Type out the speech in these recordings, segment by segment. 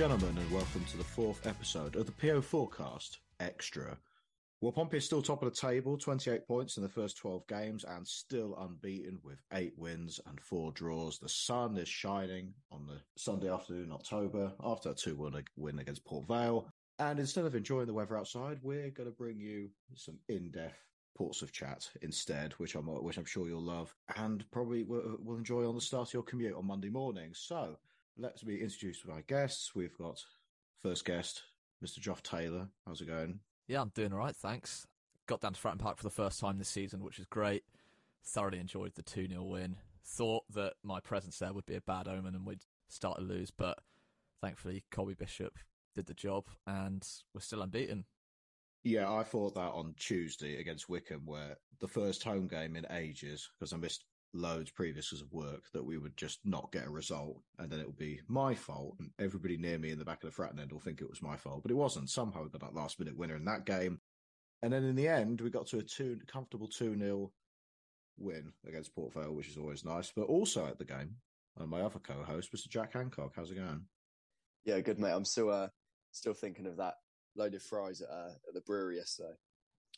Gentlemen, and welcome to the fourth episode of the PO4cast Extra. Well, Pompey is still top of the table, 28 points in the first 12 games, and still unbeaten with eight wins and four draws. The sun is shining on the Sunday afternoon in October after a 2 1 win against Port Vale. And instead of enjoying the weather outside, we're going to bring you some in depth ports of chat instead, which I'm which I'm sure you'll love, and probably will, will enjoy on the start of your commute on Monday morning. So let's be introduced our guests. We've got first guest, Mr. Joth Taylor. How's it going? Yeah, I'm doing all right, thanks. Got down to Fratton Park for the first time this season, which is great. Thoroughly enjoyed the 2 0 win. Thought that my presence there would be a bad omen and we'd start to lose, but thankfully, Colby Bishop did the job and we're still unbeaten. Yeah, I thought that on Tuesday against Wycombe, where the first home game in ages, because I missed loads previous because of work, that we would just not get a result and then it would be my fault. And everybody near me in the back of the Fratton end will think it was my fault, but it wasn't. Somehow we got that last minute winner in that game. And then in the end, we got to a two comfortable 2 0 win against Port Vale, which is always nice. But also at the game, and my other co host, Mr. Jack Hancock. How's it going? Yeah, good, mate. I'm still uh, still thinking of that loaded fries at, uh, at the brewery yesterday.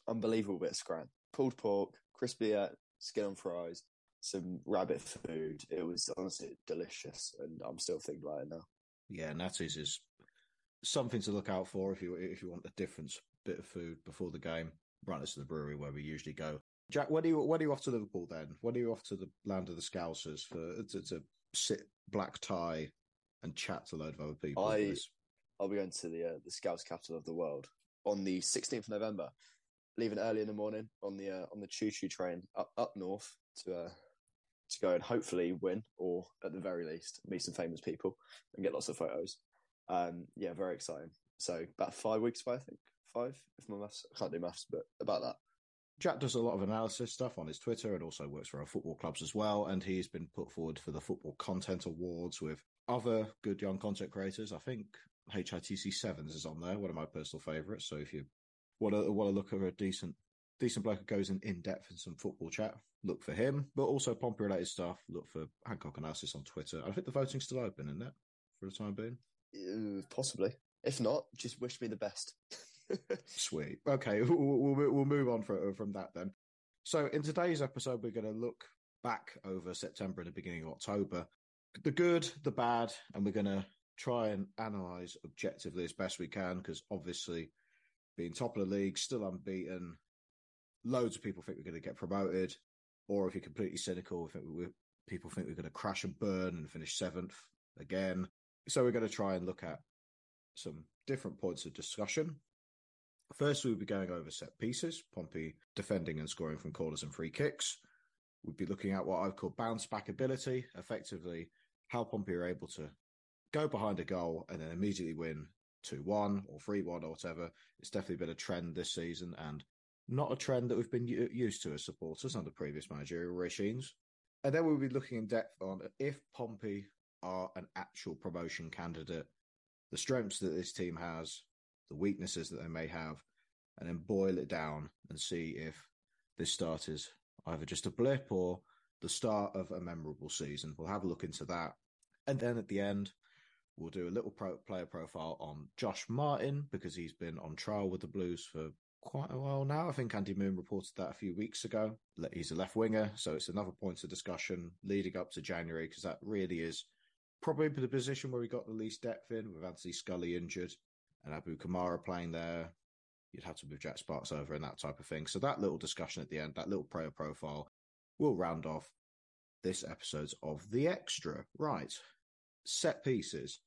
Unbelievable bit of scran. Pulled pork, crispy uh, skin on fries, some rabbit food. It was honestly delicious, and I'm still thinking about it now. Yeah, Natty's is something to look out for if you if you want a different bit of food before the game. Run us to the brewery where we usually go. Jack, when are you when are you off to Liverpool then? When are you off to the land of the Scousers for to, to sit black tie and chat to a load of other people? I I'll be going to the uh, the Scouts capital of the world on the 16th of November. Leaving early in the morning on the uh, on the choo choo train up up north to uh, to go and hopefully win, or at the very least meet some famous people and get lots of photos. Um, yeah, very exciting. So about five weeks away, I think five. If my maths, I can't do maths, but about that. Jack does a lot of analysis stuff on his Twitter and also works for our football clubs as well. And he's been put forward for the Football Content Awards with other good young content creators. I think HITC Sevens is on there, one of my personal favourites. So if you want to want to look at a decent decent bloke who goes in, in depth in some football chat, look for him. But also Pompey related stuff, look for Hancock Analysis on Twitter. I think the voting's still open, isn't it? For the time being? Uh, possibly. If not, just wish me the best. Sweet. Okay, we'll, we'll, we'll move on from, from that then. So in today's episode, we're going to look back over September and the beginning of October. The good, the bad, and we're going to try and analyse objectively as best we can because obviously being top of the league, still unbeaten, loads of people think we're going to get promoted. Or if you're completely cynical, we think we, people think we're going to crash and burn and finish seventh again. So we're going to try and look at some different points of discussion. First, we'll be going over set pieces, Pompey defending and scoring from corners and free kicks. We'll be looking at what I've called bounce back ability, effectively how Pompey are able to go behind a goal and then immediately win 2 1 or 3 1 or whatever. It's definitely been a trend this season and not a trend that we've been used to as supporters under previous managerial regimes. And then we'll be looking in depth on if Pompey are an actual promotion candidate, the strengths that this team has, the weaknesses that they may have, and then boil it down and see if this start is either just a blip or the start of a memorable season. We'll have a look into that. And then at the end, we'll do a little pro- player profile on Josh Martin because he's been on trial with the Blues for quite a while now. I think Andy Moon reported that a few weeks ago. He's a left winger, so it's another point of discussion leading up to January because that really is probably the position where we got the least depth in with Anthony Scully injured and Abu Kamara playing there. You'd have to move Jack Sparks over and that type of thing. So that little discussion at the end, that little player profile, will round off this episode of the extra. Right, set pieces.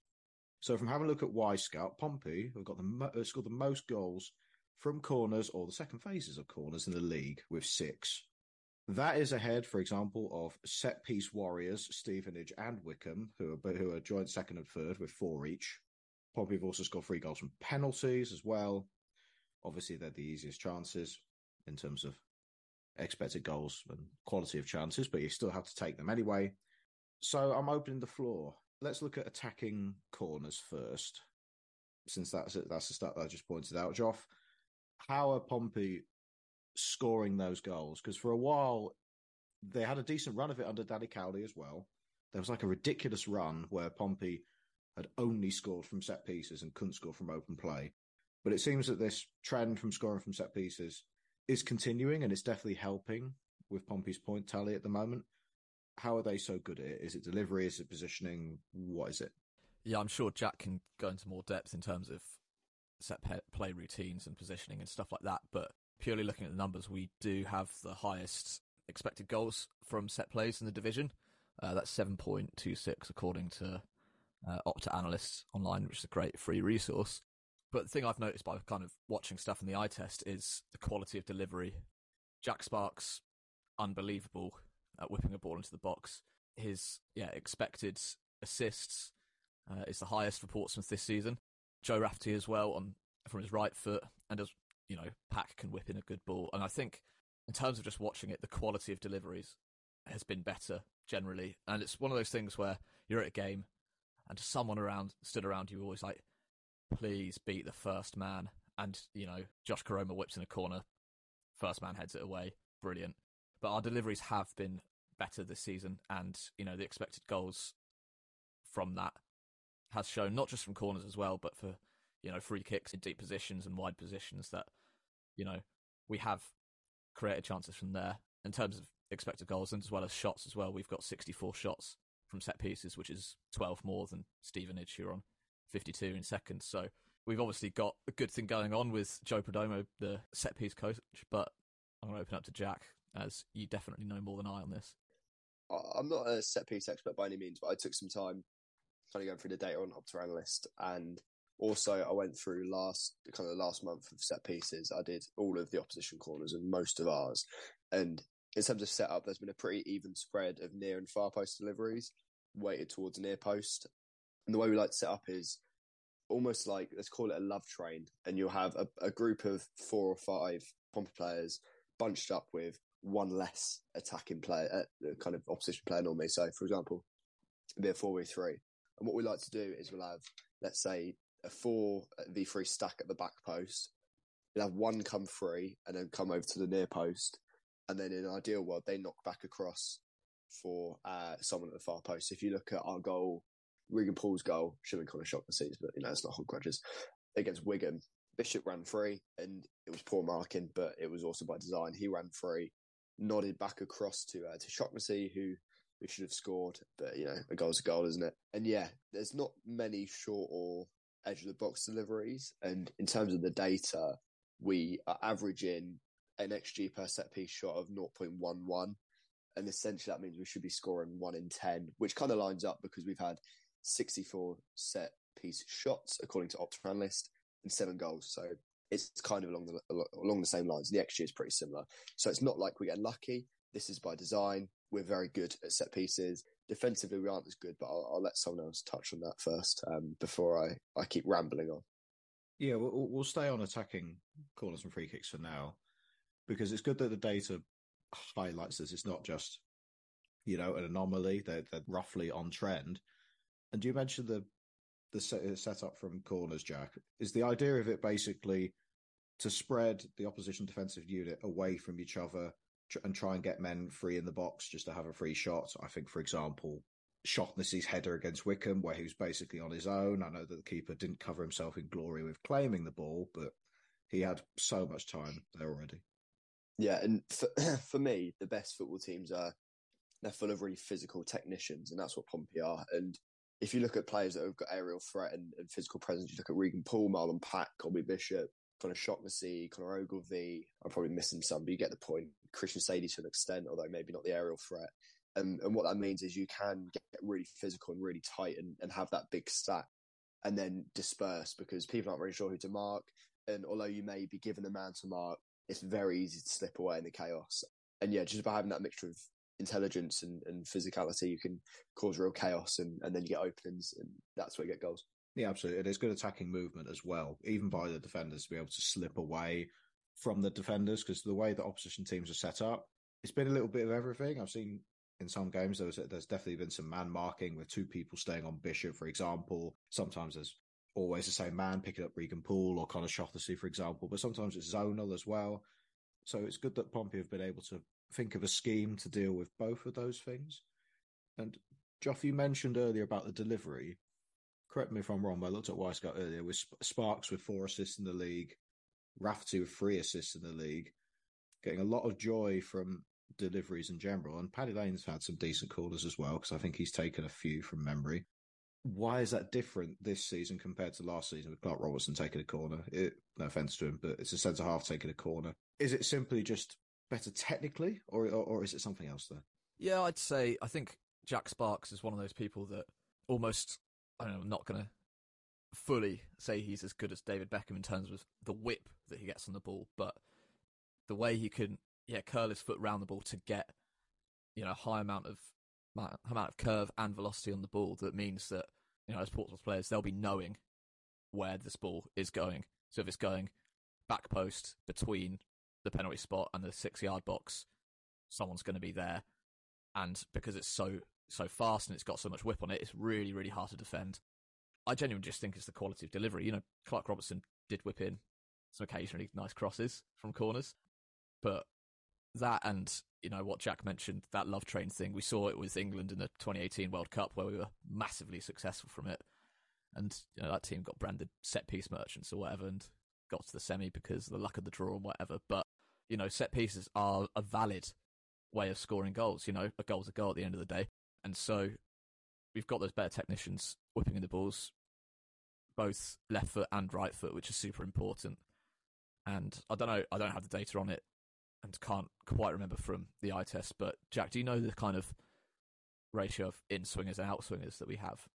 So from having a look at Wyscout, Pompey have got the uh, scored the most goals from corners or the second phases of corners in the league with six. That is ahead, for example, of set piece warriors Stevenage and Wycombe, who are who are joint second and third with four each. Pompey have also scored three goals from penalties as well. Obviously, they're the easiest chances in terms of expected goals and quality of chances, but you still have to take them anyway. So I'm opening the floor. Let's look at attacking corners first, since that's that's the stat that I just pointed out, Joth how are Pompey scoring those goals? Because for a while they had a decent run of it under Danny Cowley as well. There was like a ridiculous run where Pompey had only scored from set pieces and couldn't score from open play. But it seems that this trend from scoring from set pieces is continuing and it's definitely helping with Pompey's point tally at the moment. How are they so good at it? Is it delivery? Is it positioning? What is it? Yeah, I'm sure Jack can go into more depth in terms of set play routines and positioning and stuff like that. But purely looking at the numbers, we do have the highest expected goals from set plays in the division. Uh, that's 7.26 according to uh, Opta Analysts online, which is a great free resource. But the thing I've noticed by kind of watching stuff in the eye test is the quality of delivery. Jack Sparks, unbelievable at whipping a ball into the box. His yeah expected assists uh, is the highest for Portsmouth this season. Joe Rafferty as well on from his right foot, and as you know, Pack can whip in a good ball. And I think in terms of just watching it, the quality of deliveries has been better generally. And it's one of those things where you're at a game and someone around stood around you always like, please beat the first man. And, you know, Josh Koroma whips in a corner, first man heads it away. Brilliant. But our deliveries have been better this season and, you know, the expected goals from that has shown not just from corners as well, but for, you know, free kicks in deep positions and wide positions that, you know, we have created chances from there in terms of expected goals and as well as shots as well. We've got 64 shots from set pieces, which is 12 more than Stevenage, who are on 52 in second. So we've obviously got a good thing going on with Joe Perdomo, the set piece coach, but I'm going to open up to Jack, as you definitely know more than I on this. I'm not a set piece expert by any means, but I took some time kind of going through the data on Opta Analyst and also I went through last kind of the last month of set pieces. I did all of the opposition corners and most of ours. And in terms of setup, there's been a pretty even spread of near and far post deliveries, weighted towards near post. And the way we like to set up is almost like let's call it a love train, and you'll have a, a group of four or five Pompey players bunched up with one less attacking player, uh, kind of opposition player normally. So, for example, be a four v three. And what we like to do is we'll have, let's say, a four v three stack at the back post. You'll have one come free and then come over to the near post, and then in an ideal world, they knock back across for uh, someone at the far post. If you look at our goal, Regan Poole's goal, shouldn't kind of shock the seats, but you know, it's not hot grudges. Against Wigan, Bishop ran free and it was poor marking, but it was also by design. He ran free, nodded back across to uh, to Shaughnessy, who who should have scored, but you know, a goal's a goal, isn't it? And yeah, there's not many short or edge of the box deliveries. And in terms of the data, we are averaging an XG per set piece shot of 0.11. And essentially that means we should be scoring one in 10, which kind of lines up because we've had 64 set piece shots according to Opta Analyst and seven goals. So it's kind of along the along the same lines. The XG is pretty similar. So it's not like we get lucky. This is by design. We're very good at set pieces. Defensively, we aren't as good, but I'll, I'll let someone else touch on that first um, before I, I keep rambling on. Yeah, we'll, we'll stay on attacking corners and free kicks for now because it's good that the data highlights this. It's not just, you know, an anomaly. They're, they're roughly on trend. And you mentioned the the set, setup from corners, Jack. Is the idea of it basically to spread the opposition defensive unit away from each other and try and get men free in the box just to have a free shot? I think, for example, Shaughnessy's header against Wycombe, where he was basically on his own. I know that the keeper didn't cover himself in glory with claiming the ball, but he had so much time there already. Yeah, and for, for me, the best football teams are they're full of really physical technicians, and that's what Pompey are. And if you look at players that have got aerial threat and, and physical presence, you look at Regan Poole, Marlon Pack, Colby Bishop, Connor Shaughnessy, Connor Ogilvie. I'm probably missing some, but you get the point. Christian Saydee to an extent, although maybe not the aerial threat. And, and what that means is you can get really physical and really tight and, and have that big stack and then disperse because people aren't really sure who to mark. And although you may be given a man to mark, it's very easy to slip away in the chaos. And yeah, just by having that mixture of intelligence and, and physicality, you can cause real chaos and, and then you get openings and that's where you get goals. Yeah, absolutely. And It is good attacking movement as well, even by the defenders to be able to slip away from the defenders because the way the opposition teams are set up, it's been a little bit of everything. I've seen in some games there's there's definitely been some man marking with two people staying on Bishop, for example. Sometimes there's always the same man picking up Regan Poole or Connor Shaughnessy, for example, but sometimes it's zonal as well. So it's good that Pompey have been able to think of a scheme to deal with both of those things. And Joth, you mentioned earlier about the delivery. correct me if I'm wrong, but I looked at Wyscout earlier with Sparks with four assists in the league, Rafferty with three assists in the league, getting a lot of joy from deliveries in general. And Paddy Lane's had some decent corners as well, because I think he's taken a few from memory. Why is that different this season compared to last season with Clark Robertson taking a corner? It, no offense to him, but it's a centre half taking a corner. Is it simply just better technically, or, or, or is it something else there? Yeah, I'd say I think Jack Sparks is one of those people that almost I don't know, I'm not going to fully say he's as good as David Beckham in terms of the whip that he gets on the ball, but the way he can yeah curl his foot round the ball to get you know high amount of amount of curve and velocity on the ball that means that you know as Portsmouth players they'll be knowing where this ball is going. So if it's going back post between the penalty spot and the six yard box, someone's going to be there, and because it's so so fast and it's got so much whip on it, it's really really hard to defend. I genuinely just think it's the quality of delivery. You know, Clark Robertson did whip in some occasionally nice crosses from corners, but that and you know what Jack mentioned that love train thing we saw it with England in the 2018 World Cup where we were massively successful from it. And you know that team got branded set piece merchants or whatever and got to the semi because of the luck of the draw and whatever. But you know set pieces are a valid way of scoring goals you know a goal's a goal at the end of the day. And so we've got those better technicians whipping in the balls both left foot and right foot which is super important and I don't know I don't have the data on it and can't quite remember from the eye test. But Jack, do you know the kind of ratio of in swingers and out swingers that we have?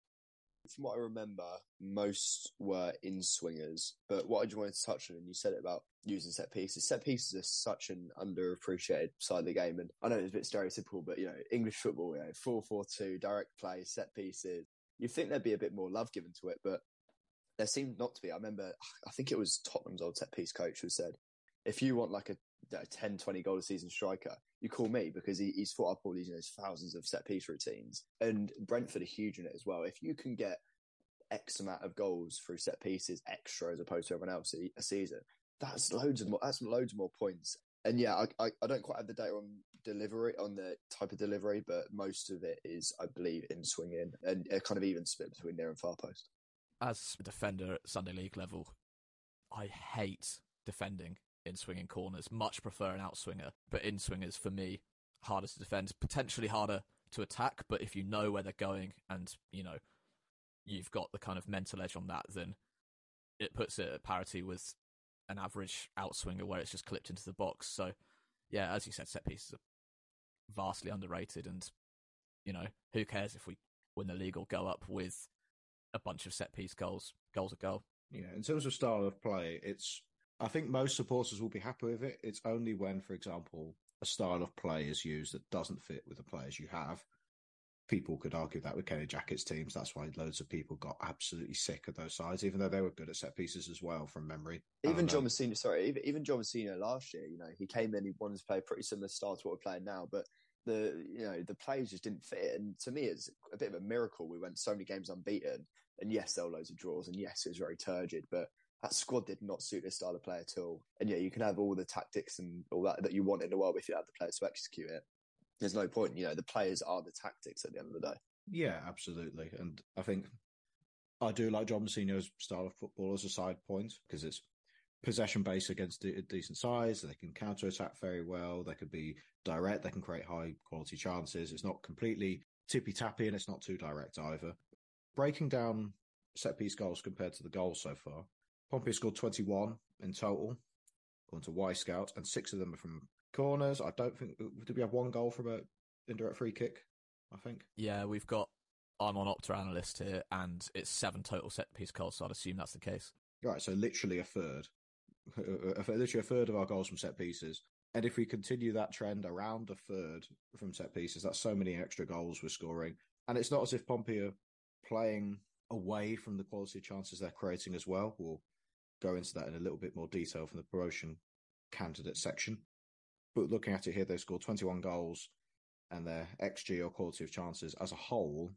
From what I remember, most were in swingers. But what I just wanted to touch on, and you said it about using set pieces. Set pieces are such an underappreciated side of the game, and I know it's a bit stereotypical, but you know, English football, you know, four four two, direct play, set pieces. You'd think there'd be a bit more love given to it, but there seemed not to be. I remember, I think it was Tottenham's old set piece coach who said, if you want like a a 10, 20 goal a season striker, you call me because he, he's fought up all these you know, thousands of set piece routines. And Brentford are huge in it as well. If you can get X amount of goals through set pieces extra as opposed to everyone else a, season, that's loads of more. That's loads more points. And yeah, I, I, I don't quite have the data on delivery on the type of delivery, but most of it is, I believe, in swinging and a kind of even split between near and far post. As a defender at Sunday League level, I hate defending in swinging corners. Much prefer an outswinger, but in swingers for me harder to defend, potentially harder to attack. But if you know where they're going and you know you've got the kind of mental edge on that, then it puts it at parity with an average outswinger where it's just clipped into the box. So yeah, as you said, set pieces are vastly underrated, and you know who cares if we win the league or go up with a bunch of set piece goals, goals a goal. Yeah, in terms of style of play, it's I think most supporters will be happy with it. It's only when, for example, a style of play is used that doesn't fit with the players you have. People could argue that with Kenny Jackett's teams. That's why loads of people got absolutely sick of those sides, even though they were good at set pieces as well from memory. Even um, John Mousinho, sorry, even, even John Mousinho last year, you know, he came in, he wanted to play a pretty similar style to what we're playing now, but the you know the players just didn't fit. And to me, it's a bit of a miracle. We went so many games unbeaten, and yes, there were loads of draws, and yes, it was very turgid, but that squad did not suit this style of play at all. And yeah, you can have all the tactics and all that that you want in the world if you have the players to execute it. There's no point. You know, the players are the tactics at the end of the day. Yeah, absolutely. And I think I do like John Mousinho's style of football as a side point because it's possession based against a decent size. They can counter attack very well. They can be direct. They can create high quality chances. It's not completely tippy tappy and it's not too direct either. Breaking down set piece goals compared to the goals so far, Pompey scored 21 in total, according to Wyscout, and six of them are from corners. I don't think did we have one goal from a indirect free kick? I think. Yeah, we've got. I'm on Opta analyst here, and it's seven total set piece goals. So I'd assume that's the case. Right, so literally a third, Uh, uh, literally a third of our goals from set pieces. And if we continue that trend around a third from set pieces, that's so many extra goals we're scoring. And it's not as if Pompey are playing away from the quality of chances they're creating as well. We'll go into that in a little bit more detail from the promotion candidate section. But looking at it here, they scored 21 goals and their XG or quality of chances as a whole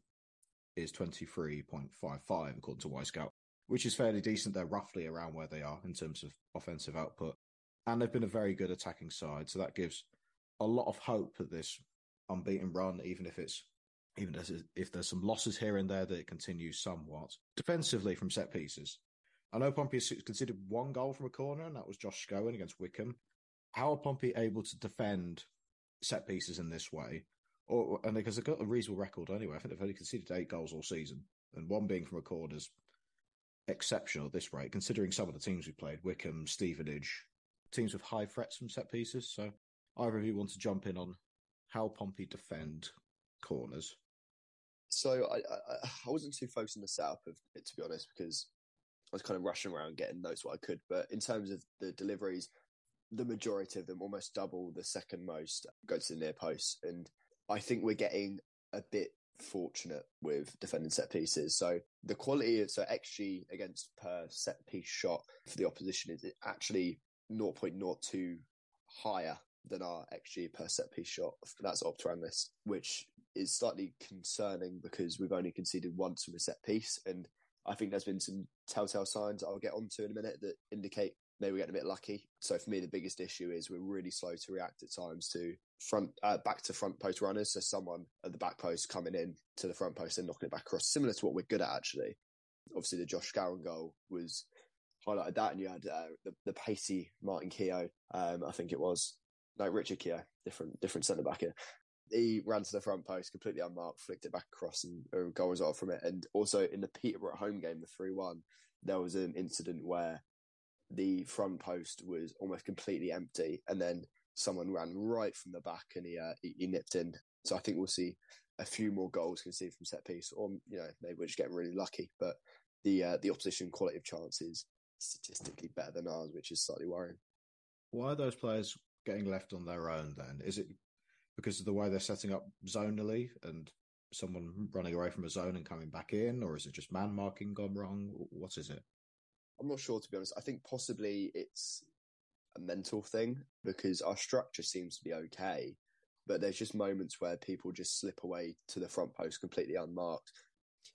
is 23.55 according to Wyscout, which is fairly decent. They're roughly around where they are in terms of offensive output. And they've been a very good attacking side. So that gives a lot of hope that this unbeaten run, even if it's even if there's some losses here and there, that it continues somewhat. Defensively from set pieces, I know Pompey has considered one goal from a corner, and that was Josh Scowen against Wycombe. How are Pompey able to defend set pieces in this way? Or and because they've got a reasonable record anyway, I think they've only conceded eight goals all season, and one being from a corner is exceptional at this rate, considering some of the teams we played Wycombe, Stevenage, teams with high threats from set pieces. So either of you want to jump in on how Pompey defend corners? So I, I, I wasn't too focused on the setup of it to be honest, because I was kind of rushing around getting notes what I could. But in terms of the deliveries, the majority of them, almost double the second most, go to the near post, and I think we're getting a bit fortunate with defending set pieces. So the quality of so XG against per set piece shot for the opposition is actually 0.02 higher than our XG per set piece shot. That's Opta Analyst, which is slightly concerning because we've only conceded once from a set piece. And I think there's been some telltale signs I'll get onto in a minute that indicate maybe we're getting a bit lucky. So for me, the biggest issue is we're really slow to react at times to front, uh, back to front post runners. So someone at the back post coming in to the front post and knocking it back across, similar to what we're good at actually. Obviously, the Josh Scowen goal was highlighted that, and you had uh, the, the pacey Martin Keogh, um, I think it was, no, Richard Keogh, different different centre back here. He ran to the front post, completely unmarked, flicked it back across, and a goal result from it. And also in the Peterborough home game, the three one, there was an incident where the front post was almost completely empty, and then someone ran right from the back and he uh, he, he nipped in. So I think we'll see a few more goals conceded from set piece, or you know maybe we're just getting really lucky. But the uh, the opposition quality of chances statistically better than ours, which is slightly worrying. Why are those players getting left on their own then? Is it because of the way they're setting up zonally and someone running away from a zone and coming back in, or is it just man marking gone wrong? What is it? I'm not sure to be honest. I think possibly it's a mental thing because our structure seems to be okay, but there's just moments where people just slip away to the front post completely unmarked.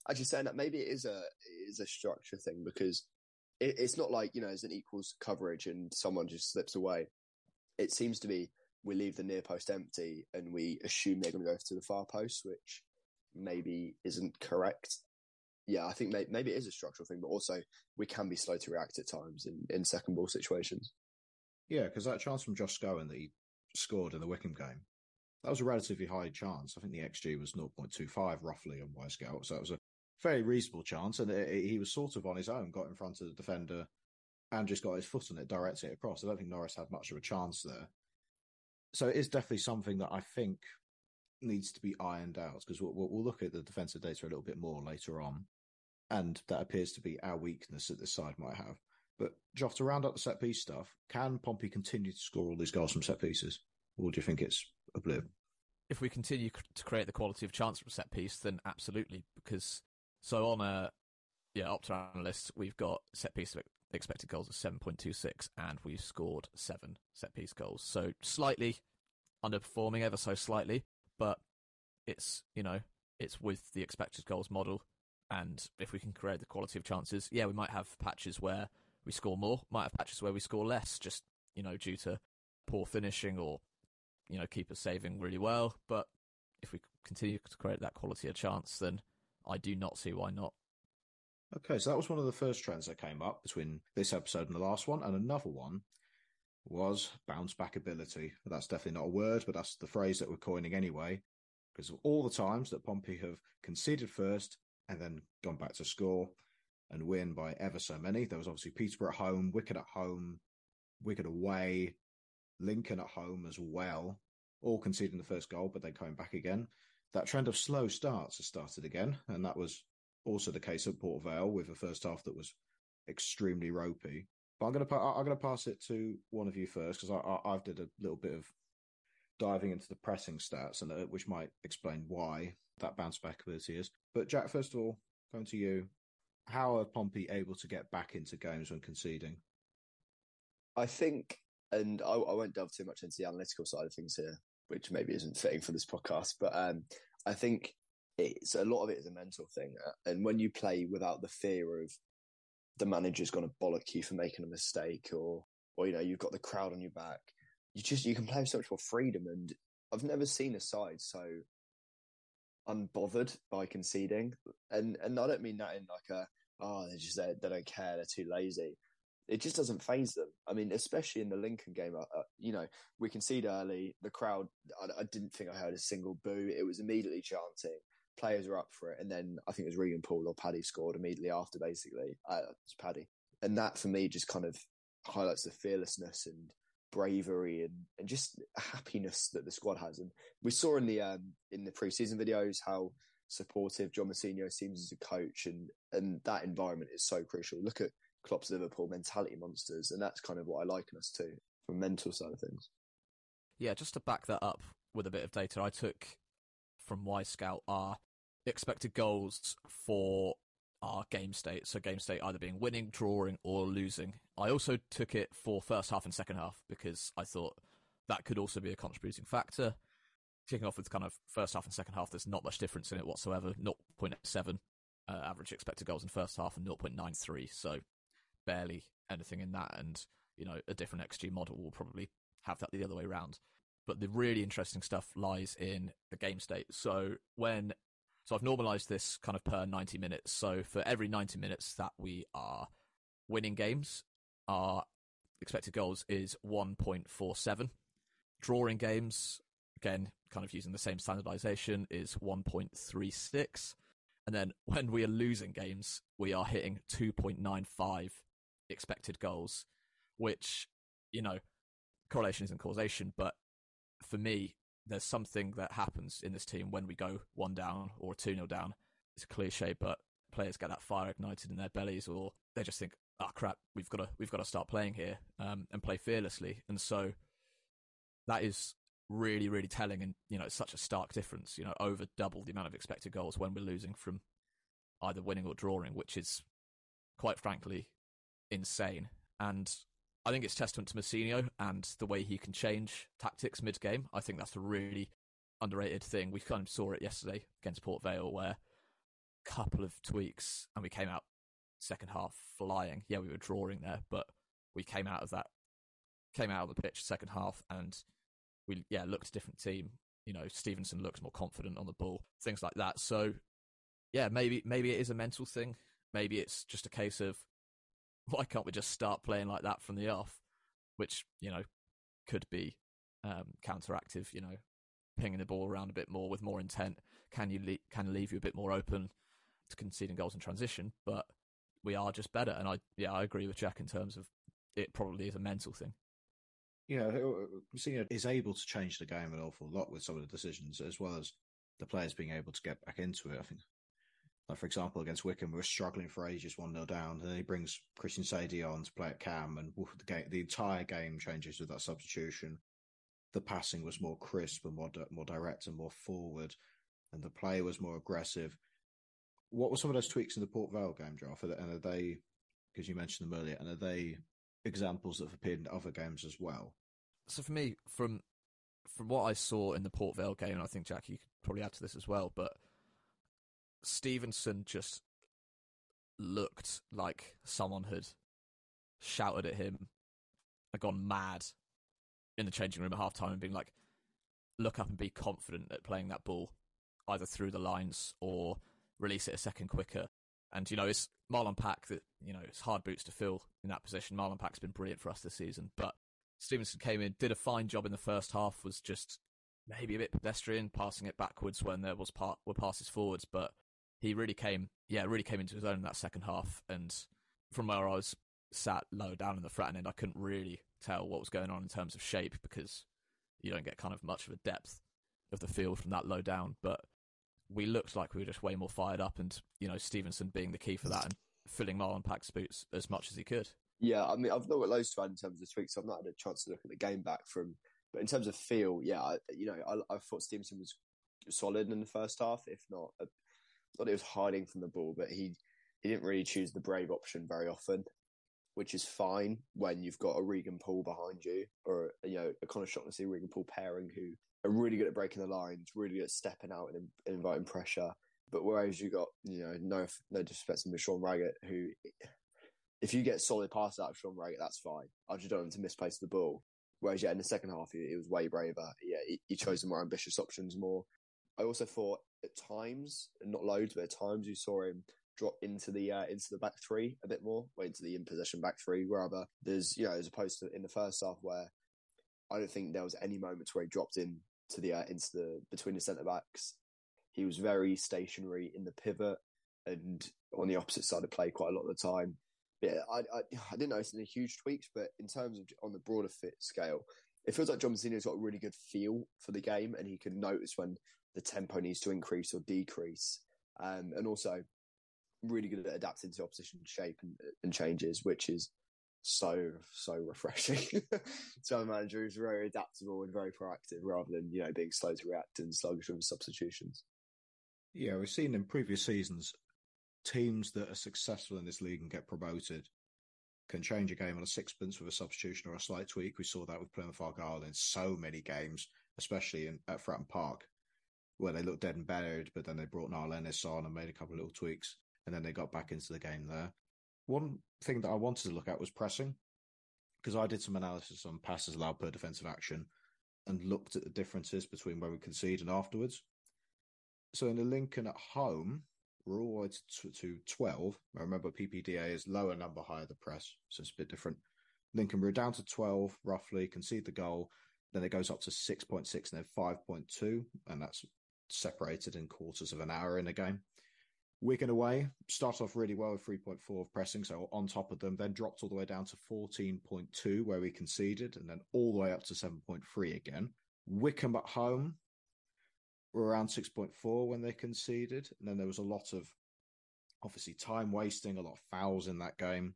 Actually, saying that maybe it is a it is a structure thing because it, it's not like you know there's an equals coverage and someone just slips away it seems to be we leave the near post empty and we assume they're going to go to the far post, which maybe isn't correct. Yeah, I think maybe, maybe it is a structural thing, but also we can be slow to react at times in, in second ball situations. Yeah, because that chance from Josh Scowen that he scored in the Wycombe game, that was a relatively high chance. I think the XG was 0.25 roughly on Wyscout, so it was a very reasonable chance. And it, it, he was sort of on his own, got in front of the defender, and just got his foot on it, directing it across. I don't think Norris had much of a chance there. So it is definitely something that I think needs to be ironed out because we'll, we'll, look at the defensive data a little bit more later on. And that appears to be our weakness that this side might have. But Joth, to round up the set piece stuff, can Pompey continue to score all these goals from set pieces? Or do you think it's a blip? If we continue to create the quality of chance from set piece, then absolutely. Because so on a yeah, Opta Analyst, we've got set piece expected goals of 7.26 and we've scored seven set piece goals. So slightly underperforming ever so slightly, but it's, you know, it's with the expected goals model. And if we can create the quality of chances, yeah, we might have patches where we score more, might have patches where we score less, just, you know, due to poor finishing or, you know, keepers saving really well. But if we continue to create that quality of chance, then I do not see why not. Okay, so that was one of the first trends that came up between this episode and the last one. And another one was bounce back ability. That's definitely not a word, but that's the phrase that we're coining anyway, because of all the times that Pompey have conceded first and then gone back to score and win by ever so many. There was obviously Peterborough at home, Wycombe at home, Wigan away, Lincoln at home as well, all conceding the first goal, but then coming back again. That trend of slow starts has started again, and that was also the case at Port Vale with a first half that was extremely ropey. But I'm gonna I'm gonna pass it to one of you first because I, I have did a little bit of diving into the pressing stats and uh, which might explain why that bounce back ability is. But Jack, first of all, going to you, how are Pompey able to get back into games when conceding? I think, and I, I won't delve too much into the analytical side of things here, which maybe isn't fitting for this podcast, but um, I think it's a lot of it is a mental thing. Uh, and when you play without the fear of the manager's going to bollock you for making a mistake or, or, you know, you've got the crowd on your back, you just, you can play with so much more freedom. And I've never seen a side so unbothered by conceding, and and I don't mean that in like a oh they just they don't care they're too lazy. It just doesn't phase them. I mean, especially in the Lincoln game, uh, you know, we concede early. The crowd, I, I, didn't think I heard a single boo. It was immediately chanting. Players were up for it, and then I think it was Regan Poole or Paddy scored immediately after. Basically, uh, it's Paddy, and that for me just kind of highlights the fearlessness and bravery and, and just happiness that the squad has. And we saw in the um, in the preseason videos how supportive John Mousinho seems as a coach, and and that environment is so crucial. Look at Klopp's Liverpool mentality monsters, and that's kind of what I liken us to from mental side of things. Yeah, just to back that up with a bit of data, I took from Y Wyscout our expected goals for our game state. So game state either being winning, drawing, or losing. I also took it for first half and second half because I thought that could also be a contributing factor. Kicking off with kind of first half and second half, there's not much difference in it whatsoever. 0.7 uh, average expected goals in first half and 0.93. So barely anything in that. And, you know, a different XG model will probably have that the other way around. But the really interesting stuff lies in the game state. So when so I've normalized this kind of per 90 minutes. So for every 90 minutes that we are winning games, our expected goals is 1.47. Drawing games, again, kind of using the same standardization, is 1.36. And then when we are losing games, we are hitting 2.95 expected goals, which, you know, correlation isn't causation, but for me, there's something that happens in this team when we go one down or two nil down. It's a cliche, but players get that fire ignited in their bellies, or they just think, "Oh crap, we've got to we've got to start playing here um, and play fearlessly." And so that is really really telling, and you know it's such a stark difference. You know, over double the amount of expected goals when we're losing from either winning or drawing, which is quite frankly insane. And I think it's testament to Mousinho and the way he can change tactics mid game. I think that's a really underrated thing. We kind of saw it yesterday against Port Vale where a couple of tweaks and we came out second half flying. Yeah, we were drawing there, but we came out of that came out of the pitch second half and we yeah, looked a different team. You know, Stevenson looks more confident on the ball, things like that. So yeah, maybe maybe it is a mental thing. Maybe it's just a case of why can't we just start playing like that from the off? Which, you know, could be um, counteractive, you know, pinging the ball around a bit more with more intent can you le- can leave you a bit more open to conceding goals in transition, but we are just better. And I, yeah, I agree with Jack in terms of it probably is a mental thing. Yeah, Mousinho is able to change the game an awful lot with some of the decisions, as well as the players being able to get back into it. I think like for example, against Wycombe, we were struggling for ages, one 0 down, and then he brings Christian Saydee on to play at Cam, and the game, the entire game changes with that substitution. The passing was more crisp and more more direct and more forward, and the play was more aggressive. What were some of those tweaks in the Port Vale game, Joth? And are they, because you mentioned them earlier, and are they examples that have appeared in other games as well? So for me, from from what I saw in the Port Vale game, and I think Jack, you could probably add to this as well, but Stevenson just looked like someone had shouted at him and gone mad in the changing room at halftime and being like, look up and be confident at playing that ball either through the lines or release it a second quicker. And, you know, it's Marlon Pack that, you know, it's hard boots to fill in that position. Marlon Pack's been brilliant for us this season, but Stevenson came in, did a fine job in the first half, was just maybe a bit pedestrian, passing it backwards when there was part were passes forwards, but he really came, yeah, really came into his own in that second half. And from where I was sat low down in the frat end, I couldn't really tell what was going on in terms of shape because you don't get kind of much of a depth of the field from that low down. But we looked like we were just way more fired up, and you know Stevenson being the key for that and filling Marlon Pack's boots as much as he could. Yeah, I mean I've not got loads to add in terms of tweaks. I've not had a chance to look at the game back from, but in terms of feel, yeah, I, you know I, I thought Stevenson was solid in the first half, if not a, not he was hiding from the ball, but he he didn't really choose the brave option very often, which is fine when you've got a Regan Poole behind you, or you know a Conor Shaughnessy Regan Poole pairing who are really good at breaking the lines, really good at stepping out and, and inviting pressure. But whereas you got you know no no disrespect to Sean Raggett, who if you get solid passes out of Sean Raggett, that's fine. I just don't want to misplace the ball. Whereas yeah, in the second half, he, he was way braver. Yeah, he, he chose the more ambitious options more I also thought at times, not loads, but at times you saw him drop into the uh, into the back three a bit more, or into the in possession back three. Rather, there's you know as opposed to in the first half where I don't think there was any moments where he dropped in to the uh, into the between the centre backs. He was very stationary in the pivot and on the opposite side of play quite a lot of the time. Yeah, I, I, I didn't notice any huge tweaks, but in terms of on the broader fit scale, it feels like John Mousinho's got a really good feel for the game, and he can notice when the tempo needs to increase or decrease, um, and also really good at adapting to opposition shape and, and changes, which is so so refreshing. so a manager who's very adaptable and very proactive, rather than you know being slow to react and sluggish with substitutions. Yeah, we've seen in previous seasons teams that are successful in this league and get promoted can change a game on a sixpence with a substitution or a slight tweak. We saw that with Plymouth Argyle in so many games, especially in, at Fratton Park, where they looked dead and buried, but then they brought Niall Ennis on and made a couple of little tweaks, and then they got back into the game there. One thing that I wanted to look at was pressing, because I did some analysis on passes allowed per defensive action and looked at the differences between where we concede and afterwards. So in the Lincoln at home, we're all to, to 12. I remember PPDA is lower number, higher the press, so it's a bit different. Lincoln, we're down to 12 roughly, concede the goal. Then it goes up to 6.6 and then 5.2, and that's separated in quarters of an hour in a game. Wigan away, start off really well with 3.4 of pressing, so on top of them, then dropped all the way down to 14.2 where we conceded, and then all the way up to 7.3 again. Wycombe at home, were around 6.4 when they conceded. And then there was a lot of obviously time wasting, a lot of fouls in that game.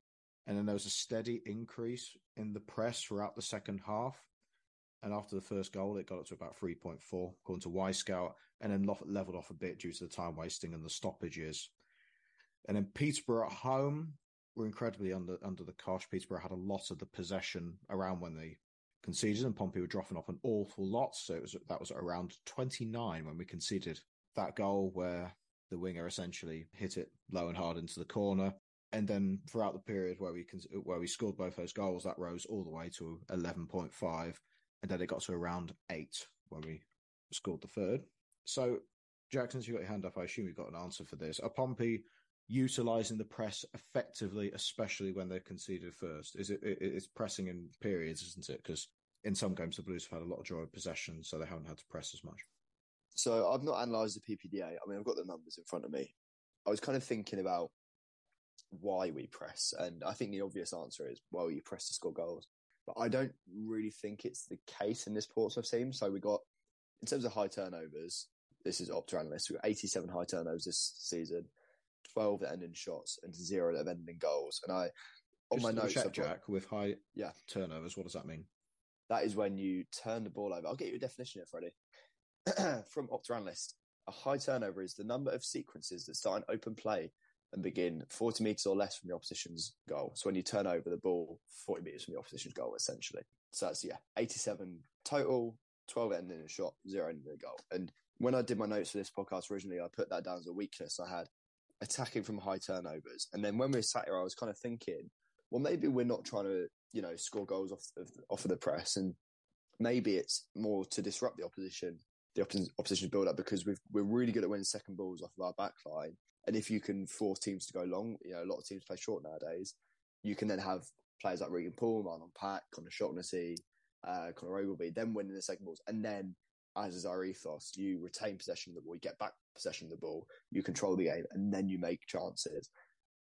And then there was a steady increase in the press throughout the second half. And after the first goal, it got up to about 3.4, according to Wyscout, and then leveled off a bit due to the time wasting and the stoppages. And then Peterborough at home were incredibly under under the cosh. Peterborough had a lot of the possession around when they conceded, and Pompey were dropping off an awful lot. So it was that was around 29 when we conceded that goal where the winger essentially hit it low and hard into the corner. And then throughout the period where we where we scored both those goals, that rose all the way to 11.5, and then it got to around eight when we scored the third. So, Jackson, you got your hand up. I assume you've got an answer for this. Are Pompey utilizing the press effectively, especially when they're conceded first? Is it it's pressing in periods, isn't it? Because in some games the Blues have had a lot of joy of possession, so they haven't had to press as much. So I've not analysed the PPDA. I mean, I've got the numbers in front of me. I was kind of thinking about why we press, and I think the obvious answer is well, you press to score goals. But I don't really think it's the case in this Portsmouth team. So we got, in terms of high turnovers, this is Opta analyst. We got 87 high turnovers this season. 12 that end in shots and zero that end in goals. And I, on Just my notes, check, I've got, Jack, with high yeah, turnovers, what does that mean? that is when you turn the ball over. I'll get you a definition here, Freddie. From Opta Analyst, a high turnover is the number of sequences that start an open play and begin 40 metres or less from the opposition's goal. So when you turn over the ball 40 metres from the opposition's goal, essentially. So that's, yeah, 87 total, 12 ending in a shot, zero ending in a goal. And when I did my notes for this podcast originally, I put that down as a weakness I had attacking from high turnovers. And then when we were sat here, I was kind of thinking, well, maybe we're not trying to, you know, score goals off of, off of the press, and maybe it's more to disrupt the opposition, the opposition, build up because we are really good at winning second balls off of our back line. And if you can force teams to go long, you know, a lot of teams play short nowadays. You can then have players like Regan Poole, Marlon Pack, Conor Shaughnessy, uh, Conor Ogilvie, then winning the second balls, and then as is our ethos, you retain possession of the ball, you get back possession of the ball, you control the game, and then you make chances.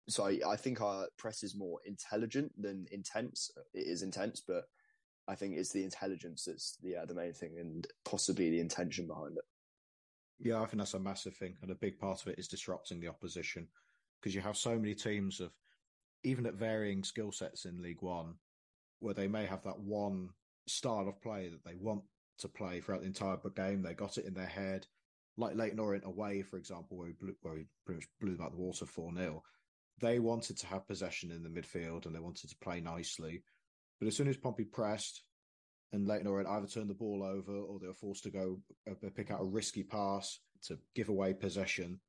So I, I think our press is more intelligent than intense. It is intense, but I think it's the intelligence that's the uh, the main thing, and possibly the intention behind it. Yeah, I think that's a massive thing, and a big part of it is disrupting the opposition because you have so many teams of even at varying skill sets in League One, where they may have that one style of play that they want to play throughout the entire game. They got it in their head, like Leyton Orient away, for example, where we, blew, where pretty much blew them out the water 4 0. They wanted to have possession in the midfield and they wanted to play nicely. But as soon as Pompey pressed and Leyton Orient either turned the ball over or they were forced to go uh, pick out a risky pass to give away possession,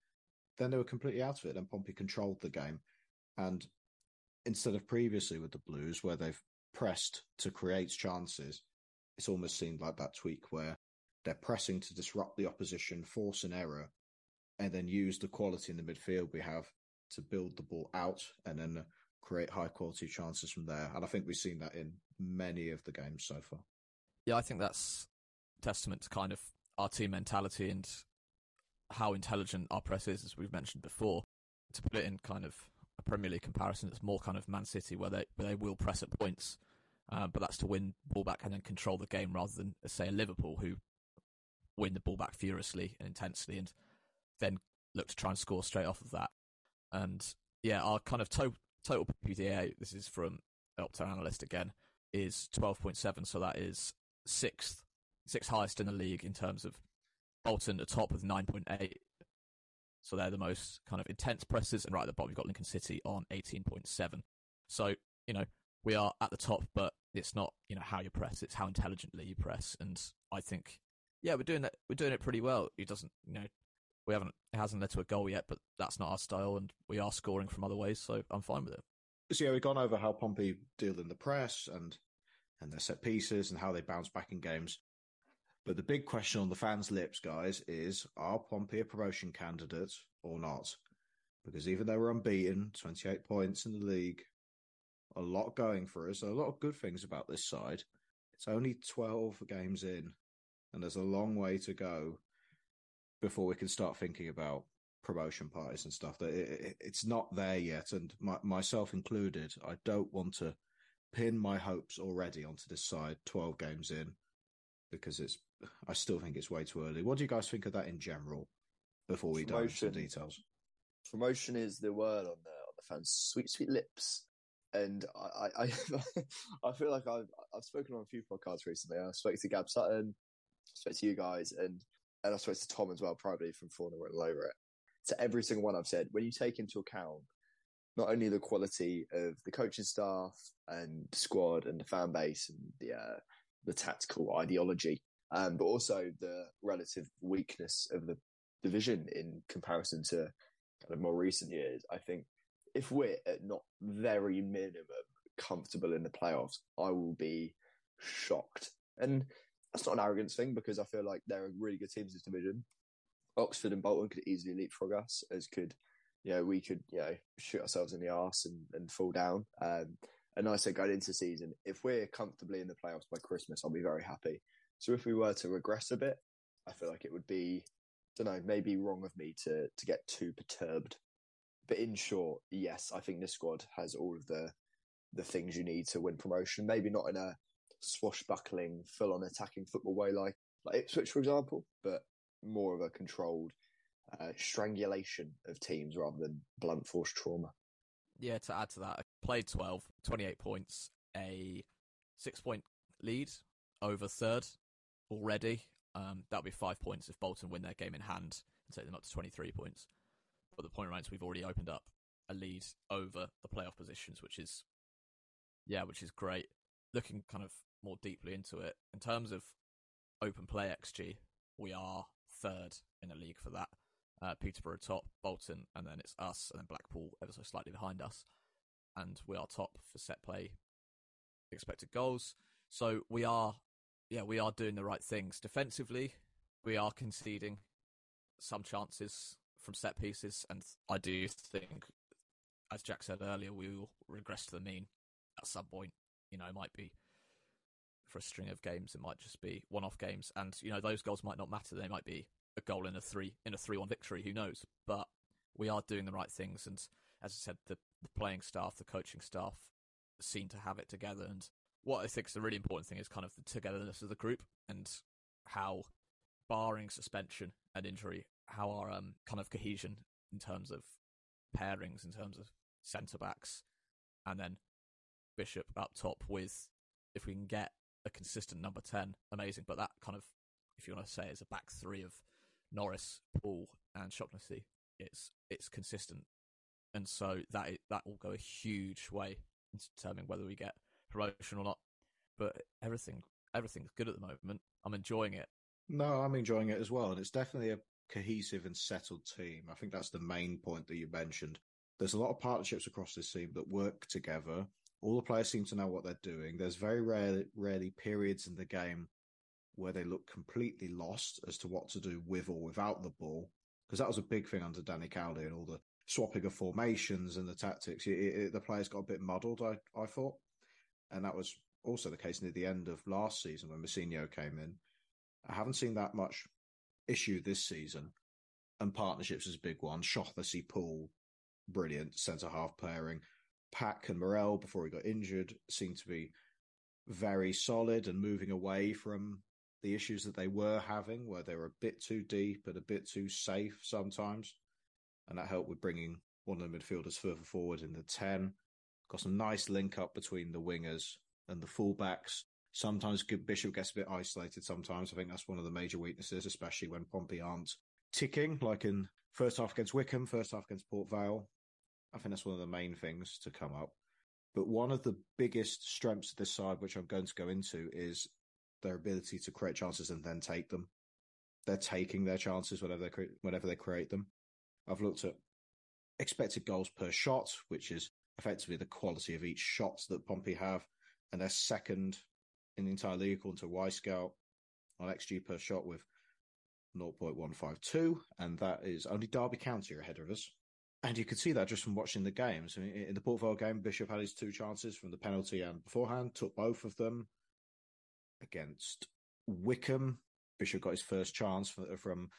then they were completely out of it. And Pompey controlled the game. And instead of previously with the Blues, where they've pressed to create chances, it's almost seemed like that tweak where they're pressing to disrupt the opposition, force an error, and then use the quality in the midfield we have to build the ball out and then create high quality chances from there. And I think we've seen that in many of the games so far. Yeah, I think that's testament to kind of our team mentality and how intelligent our press is, as we've mentioned before. To put it in kind of a Premier League comparison, it's more kind of Man City where they where they will press at points, uh, but that's to win ball back and then control the game rather than say a Liverpool who win the ball back furiously and intensely and then look to try and score straight off of that. And yeah, our kind of to- total PDA, this is from Opta Analyst again, is 12.7. So that is sixth, sixth highest in the league in terms of Bolton at top with 9.8. So they're the most kind of intense presses. And right at the bottom, you've got Lincoln City on 18.7. So, you know, we are at the top, but it's not, you know, how you press, it's how intelligently you press. And I think, yeah, we're doing that. We're doing it pretty well. It doesn't, you know, we haven't it hasn't led to a goal yet, but that's not our style, and we are scoring from other ways, so I'm fine with it. So yeah, we've gone over how Pompey deal in the press and and their set pieces and how they bounce back in games. But the big question on the fans' lips, guys, is are Pompey a promotion candidate or not? Because even though we're unbeaten, 28 points in the league, a lot going for us, a lot of good things about this side. It's only 12 games in, and there's a long way to go before we can start thinking about promotion parties and stuff. That it, it, it's not there yet, and my, myself included. I don't want to pin my hopes already onto this side. Twelve games in, because it's. I still think it's way too early. What do you guys think of that in general? Before we dive into details, promotion is the word on the on the fans' sweet sweet lips. And I, I, I feel like I've I've spoken on a few podcasts recently. I spoke to Gab Sutton, I spoke to you guys, and and I spoke to Tom as well, probably from Fauna all over it. To every single one I've said, when you take into account not only the quality of the coaching staff and squad and the fan base and the uh, the tactical ideology, um, but also the relative weakness of the division in comparison to kind of more recent years. I think if we're at not very minimum comfortable in the playoffs, I will be shocked. And that's not an arrogance thing because I feel like there are really good teams in this division. Oxford and Bolton could easily leapfrog us, as could, you know, we could, you know, shoot ourselves in the arse and, and fall down. Um, and I said going into season, if we're comfortably in the playoffs by Christmas, I'll be very happy. So if we were to regress a bit, I feel like it would be, I don't know, maybe wrong of me to to get too perturbed. But in short, yes, I think this squad has all of the the things you need to win promotion. Maybe not in a swashbuckling, full on attacking football way like, like Ipswich, for example, but more of a controlled uh, strangulation of teams rather than blunt force trauma. Yeah, to add to that, I played 12, 28 points, a six point lead over third already. Um, that'll be five points if Bolton win their game in hand and take them up to 23 points. But the point remains we've already opened up a lead over the playoff positions, which is, yeah, which is great. Looking kind of more deeply into it, in terms of open play XG, we are third in the league for that. Uh, Peterborough top, Bolton, and then it's us, and then Blackpool ever so slightly behind us. And we are top for set play expected goals. So we are, yeah, we are doing the right things. Defensively, we are conceding some chances from set pieces, and I do think, as Jack said earlier, we will regress to the mean at some point. You know, it might be for a string of games. It might just be one-off games, and you know those goals might not matter. They might be a goal in a three in a three-one victory. Who knows? But we are doing the right things, and as I said, the, the playing staff, the coaching staff, seem to have it together. And what I think is a really important thing is kind of the togetherness of the group and how, barring suspension and injury, how our um, kind of cohesion in terms of pairings, in terms of centre backs, and then Bishop up top with if we can get a consistent number 10, amazing. But that kind of, if you want to say, is a back three of Norris, Poole, and Shaughnessy. It's it's consistent, and so that that will go a huge way in determining whether we get promotion or not. But everything everything's good at the moment. I'm enjoying it. No, I'm enjoying it as well, and it's definitely a cohesive and settled team. I think that's the main point that you mentioned. There's a lot of partnerships across this team that work together all the players seem to know what they're doing. There's very rarely, rarely periods in the game where they look completely lost as to what to do with or without the ball, because that was a big thing under Danny Cowley and all the swapping of formations and the tactics. It, it, the players got a bit muddled, I, I thought. And that was also the case near the end of last season when Mousinho came in. I haven't seen that much issue this season. And partnerships is a big one. Shaughnessy Poole, brilliant centre half pairing. Pack and Morrell, before he got injured, seemed to be very solid and moving away from the issues that they were having, where they were a bit too deep and a bit too safe sometimes. And that helped with bringing one of the midfielders further forward in the 10. Got some nice link up between the wingers and the fullbacks. Sometimes Bishop gets a bit isolated sometimes. I think that's one of the major weaknesses, especially when Pompey aren't ticking, like in first half against Wycombe, first half against Port Vale. I think that's one of the main things to come up. But one of the biggest strengths of this side, which I'm going to go into, is their ability to create chances and then take them. They're taking their chances whenever they cre- whenever they create them. I've looked at expected goals per shot, which is effectively the quality of each shot that Pompey have, and they're second in the entire league according to Y Wyscout on XG per shot with 0.152, and that is only Derby County are ahead of us. And you could see that just from watching the games. I mean, in the Port Vale game, Bishop had his two chances from the penalty and beforehand, took both of them. Against Wycombe. Bishop got his first chance from,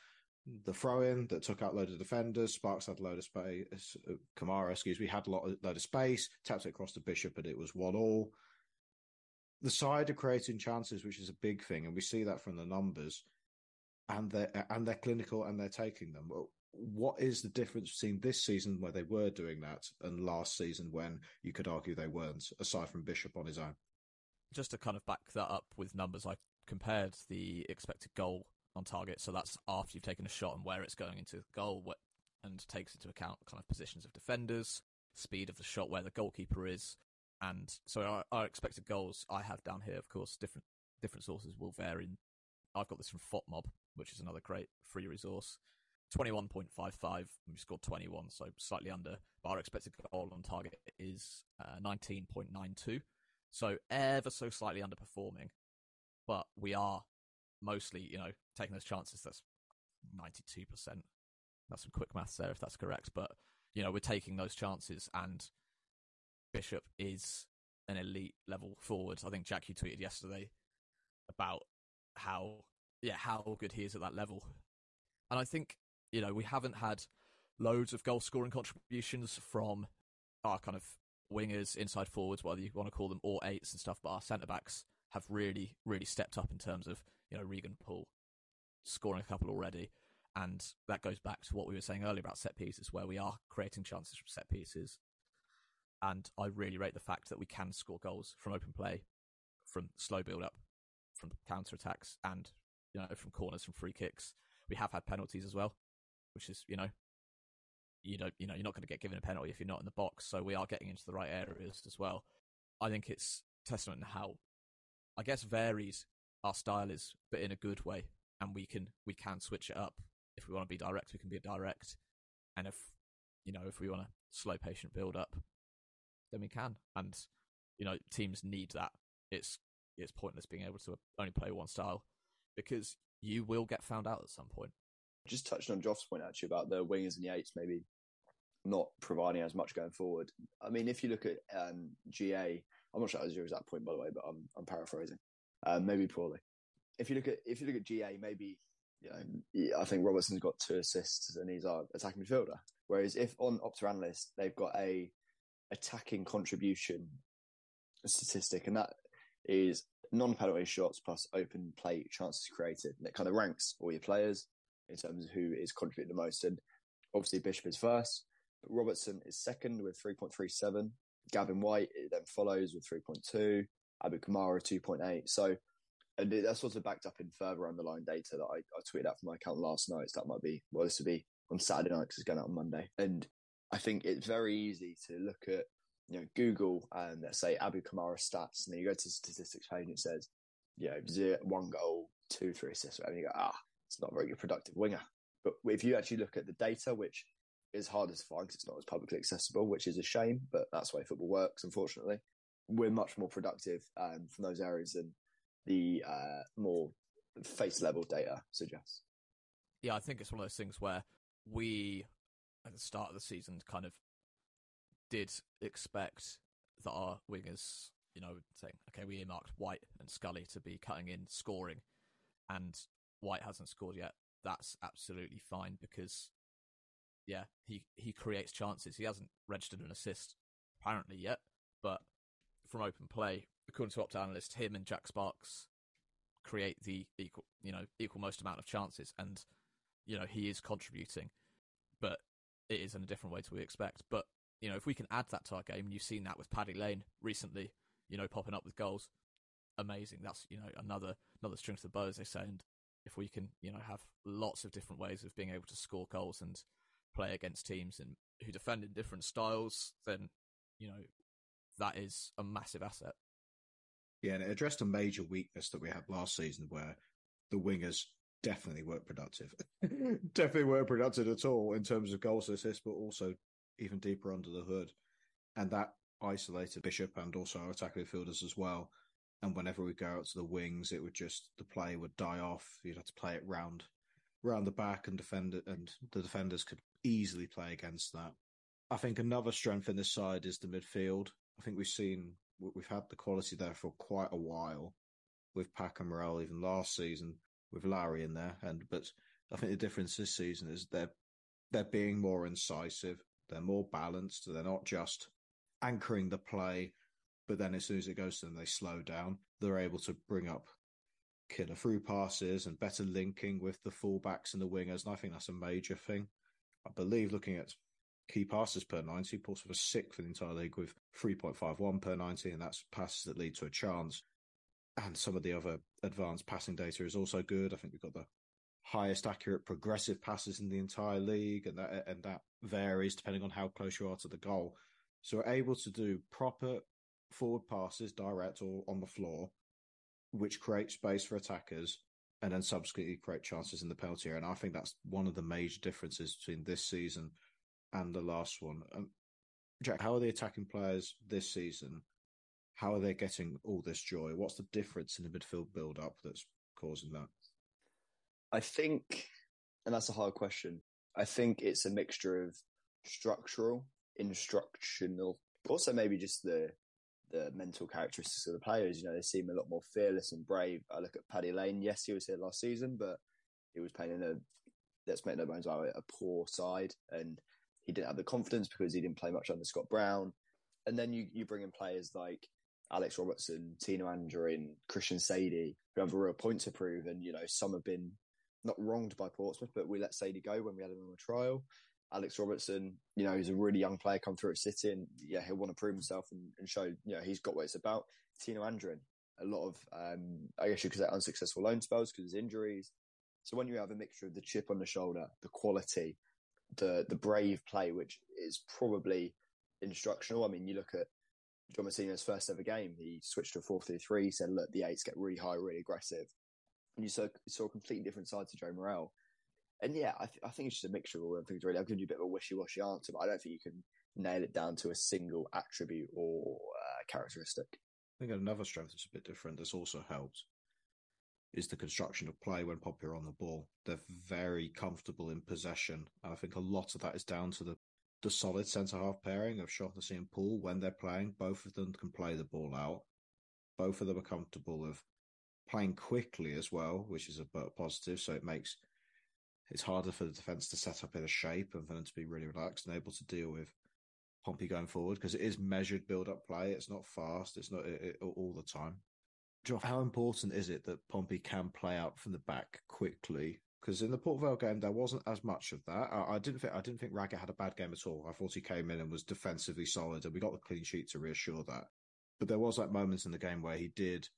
the throw in that took out load of defenders. Sparkes had load of space. Uh, Kamara, excuse me, had a lot, of, load of space, tapped it across the Bishop, and it was one all. The side are creating chances, which is a big thing, and we see that from the numbers. And they're and they're clinical and they're taking them. What is the difference between this season where they were doing that and last season when you could argue they weren't, aside from Bishop on his own? Just to kind of back that up with numbers, I compared the expected goal on target. So that's after you've taken a shot and where it's going into the goal, and takes into account kind of positions of defenders, speed of the shot, where the goalkeeper is, and so our, our expected goals I have down here. Of course, different different sources will vary. I've got this from FotMob, which is another great free resource. 21.55, we scored 21, so slightly under. But our expected goal on target is uh, 19.92, so ever so slightly underperforming. But we are mostly, you know, taking those chances. That's 92%. That's some quick maths there, if that's correct. But, you know, we're taking those chances, and Bishop is an elite level forward. I think Jack, you tweeted yesterday about how, yeah, how good he is at that level. And I think, you know, we haven't had loads of goal scoring contributions from our kind of wingers, inside forwards, whether you want to call them, or eights and stuff, but our centre backs have really, really stepped up in terms of you know, Regan Poole scoring a couple already. And that goes back to what we were saying earlier about set pieces, where we are creating chances from set pieces. And I really rate the fact that we can score goals from open play, from slow build up, from counter attacks, and you know from corners, from free kicks. We have had penalties as well, which is you know you don't you know you're not going to get given a penalty if you're not in the box. So we are getting into the right areas as well. I think it's testament to how I guess varies our style is, but in a good way, and we can we can switch it up. If we want to be direct, we can be direct, and if you know if we want to slow patient build up, then we can. And you know teams need that. It's it's pointless being able to only play one style because you will get found out at some point. Just touching on Joth's point actually about the wingers and the eights maybe not providing as much going forward. I mean, if you look at um, GA, I'm not sure that was your exact point by the way, but I'm, I'm paraphrasing uh, maybe poorly. If you look at if you look at GA, maybe you know, I think Robertson's got two assists and he's our attacking midfielder. Whereas if on Opta Analyst they've got a attacking contribution statistic, and that is non-penalty shots plus open play chances created, and it kind of ranks all your players in terms of who is contributing the most. And obviously Bishop is first, but Robertson is second with 3.37. Gavin Whyte then follows with 3.2. Abu Kamara 2.8. So and that's also backed up in further underlying data that I, I tweeted out from my account last night. So that might be, well, this would be on Saturday night because it's going out on Monday. And I think it's very easy to look at, you know, Google and let's say Abu Kamara stats, and then you go to the statistics page and it says, you know, zero, one goal, two, three assists, and you go, ah, it's not a very good productive winger. But if you actually look at the data, which is harder to find because it's not as publicly accessible, which is a shame, but that's the way football works, unfortunately we're much more productive um, from those areas than the uh, more face level data suggests. Yeah, I think it's one of those things where we, at the start of the season, kind of did expect that our wingers, you know, saying, okay, we earmarked Whyte and Scully to be cutting in scoring, and Whyte hasn't scored yet. That's absolutely fine because, yeah, he, he creates chances. He hasn't registered an assist apparently yet, but from open play, according to Opta analyst, him and Jack Sparkes create the equal, you know, equal most amount of chances, and you know he is contributing, but it is in a different way to we expect. But you know, if we can add that to our game, and you've seen that with Paddy Lane recently, you know, popping up with goals, amazing. That's you know another another string to the bow, as they say. And if we can, you know, have lots of different ways of being able to score goals and play against teams and who defend in different styles, then you know that is a massive asset. Yeah, and it addressed a major weakness that we had last season where the wingers definitely weren't productive. definitely weren't productive at all in terms of goals assists, but also even deeper under the hood. And that isolated Bishop and also our attacking midfielders as well. And whenever we go out to the wings, it would just the play would die off. You'd have to play it round round the back and defend it and the defenders could easily play against that. I think another strength in this side is the midfield. I think we've seen we've had the quality there for quite a while with Pack and Morrell, even last season with Larry in there. And but I think the difference this season is they're they're being more incisive, they're more balanced, they're not just anchoring the play, but then as soon as it goes to them, they slow down. They're able to bring up killer through passes and better linking with the fullbacks and the wingers. And I think that's a major thing. I believe looking at key passes per 90. Portsmouth was sixth in the entire league with 3.51 per 90, and that's passes that lead to a chance. And some of the other advanced passing data is also good. I think we've got the highest accurate progressive passes in the entire league, and that and that varies depending on how close you are to the goal. So we're able to do proper forward passes, direct or on the floor, which create space for attackers, and then subsequently create chances in the penalty area. And I think that's one of the major differences between this season and the last one. Um, Jack, how are the attacking players this season? How are they getting all this joy? What's the difference in the midfield build up that's causing that? I think, and that's a hard question. I think it's a mixture of structural, instructional, also maybe just the the mental characteristics of the players. You know, they seem a lot more fearless and brave. I look at Paddy Lane. Yes, he was here last season, but he was playing in a let's make no bones about it, a poor side, and he didn't have the confidence because he didn't play much under Scott Brown. And then you, you bring in players like Alex Robertson, Tino Anjorin, Christian Saydee, who have a real point to prove. And, you know, some have been not wronged by Portsmouth, but we let Saydee go when we had him on a trial. Alex Robertson, you know, he's a really young player come through at City and yeah, he'll want to prove himself and, and show, you know, he's got what it's about. Tino Anjorin, a lot of, um, I guess you could say unsuccessful loan spells because of injuries. So when you have a mixture of the chip on the shoulder, the quality, the the brave play, which is probably instructional. I mean, you look at John Mousinho's first ever game, he switched to a 4 3 3. Said, Look, the eights get really high, really aggressive. And you saw, saw a completely different side to Joe Morrell. And yeah, I, th- I think it's just a mixture of all things, really. I've given you a bit of a wishy washy answer, but I don't think you can nail it down to a single attribute or uh, characteristic. I think another strength that's a bit different that's also helped is the construction of play when Pompey are on the ball. They're very comfortable in possession. And I think a lot of that is down to the, the solid centre half pairing of Shaughnessy and Poole when they're playing. Both of them can play the ball out. Both of them are comfortable of playing quickly as well, which is a positive. So it makes it's harder for the defence to set up in a shape and for them to be really relaxed and able to deal with Pompey going forward because it is measured build up play. It's not fast. It's not it, it, all the time. Joth, how important is it that Pompey can play out from the back quickly? Because in the Port Vale game, there wasn't as much of that. I, I, didn't think I didn't think Raggett had a bad game at all. I thought he came in and was defensively solid, and we got the clean sheet to reassure that. But there was like moments in the game where he did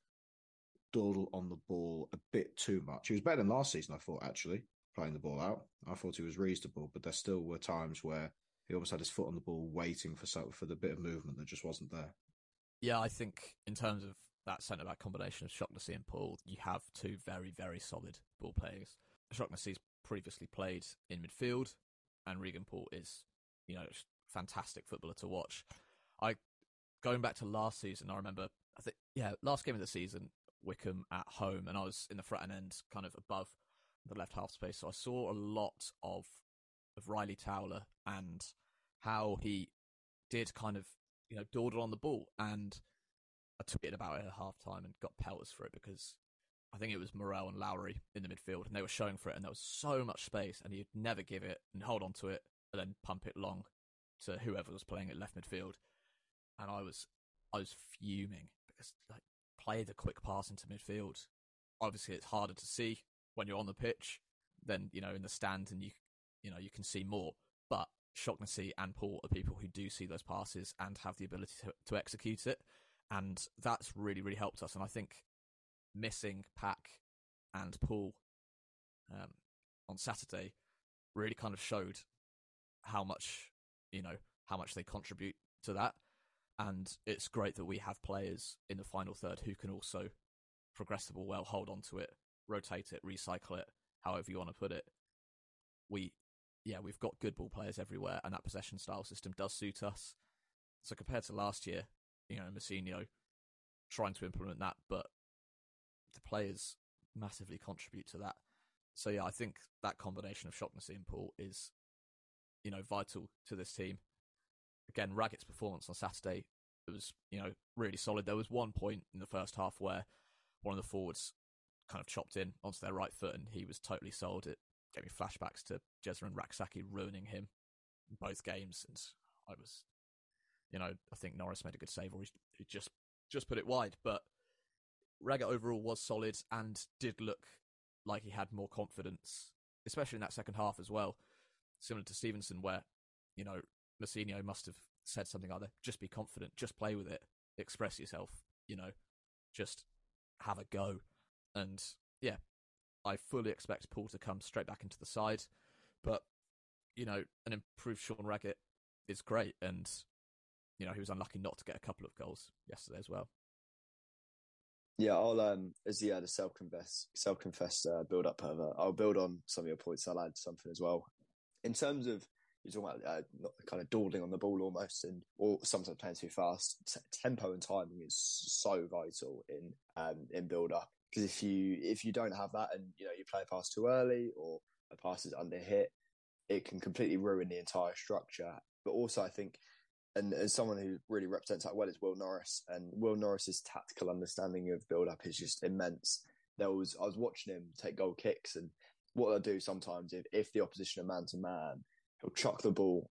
dawdle on the ball a bit too much. He was better than last season, I thought, actually, playing the ball out. I thought he was reasonable, but there still were times where he almost had his foot on the ball, waiting for for the bit of movement that just wasn't there. Yeah, I think in terms of that centre back combination of Shaughnessy and Poole, you have two very, very solid ball players. Shaughnessy's previously played in midfield, and Regan Poole is, you know, fantastic footballer to watch. I going back to last season, I remember, I think, yeah, last game of the season, Wycombe at home, and I was in the front end, kind of above the left half space. So I saw a lot of of Ryley Towler and how he did kind of you know dawdle on the ball, and I tweeted about it at half time and got pelters for it because I think it was Morrell and Lowery in the midfield, and they were showing for it, and there was so much space, and he'd never give it and hold on to it, and then pump it long to whoever was playing at left midfield, and I was I was fuming because like play the quick pass into midfield. Obviously, it's harder to see when you're on the pitch than you know in the stand, and you you know you can see more. But Shaughnessy and Poole are people who do see those passes and have the ability to, to execute it, and that's really really helped us. And I think missing Pack and Poole um, on Saturday really kind of showed how much you know how much they contribute to that. And it's great that we have players in the final third who can also progress the ball well, hold on to it, rotate it, recycle it, however you want to put it. We, yeah, we've got good ball players everywhere, and that possession style system does suit us. So compared to last year, you know, Mousinho trying to implement that, but the players massively contribute to that. So yeah, I think that combination of Shaughnessy and Poole is, you know, vital to this team again, Raggett's performance on Saturday was, you know, really solid. There was one point in the first half where one of the forwards kind of chopped in onto their right foot and he was totally sold. It gave me flashbacks to Jesurun Rak-Sakyi ruining him in both games. And I was, you know, I think Norris made a good save or he just, just put it wide. But Raggett overall was solid and did look like he had more confidence, especially in that second half as well. Similar to Stevenson, where, you know, Mousinho must have said something like that. Just be confident, just play with it, express yourself, you know, just have a go. And yeah, I fully expect Poole to come straight back into the side. But, you know, an improved Sean Raggett is great. And, you know, he was unlucky not to get a couple of goals yesterday as well. Yeah, I'll um as uh, the self confess self confessed uh, build up uh, I'll build on some of your points. I'll add something as well. In terms of you're talking about uh, not kind of dawdling on the ball almost, and or sometimes playing too fast. T- tempo and timing is so vital in um, in build up because if you if you don't have that and you know you play a pass too early or a pass is under hit, it can completely ruin the entire structure. But also, I think, and as someone who really represents that well is Will Norris, and Will Norris's tactical understanding of build up is just immense. There was I was watching him take goal kicks and what they'll do sometimes if, if the opposition are man to man he'll chuck the ball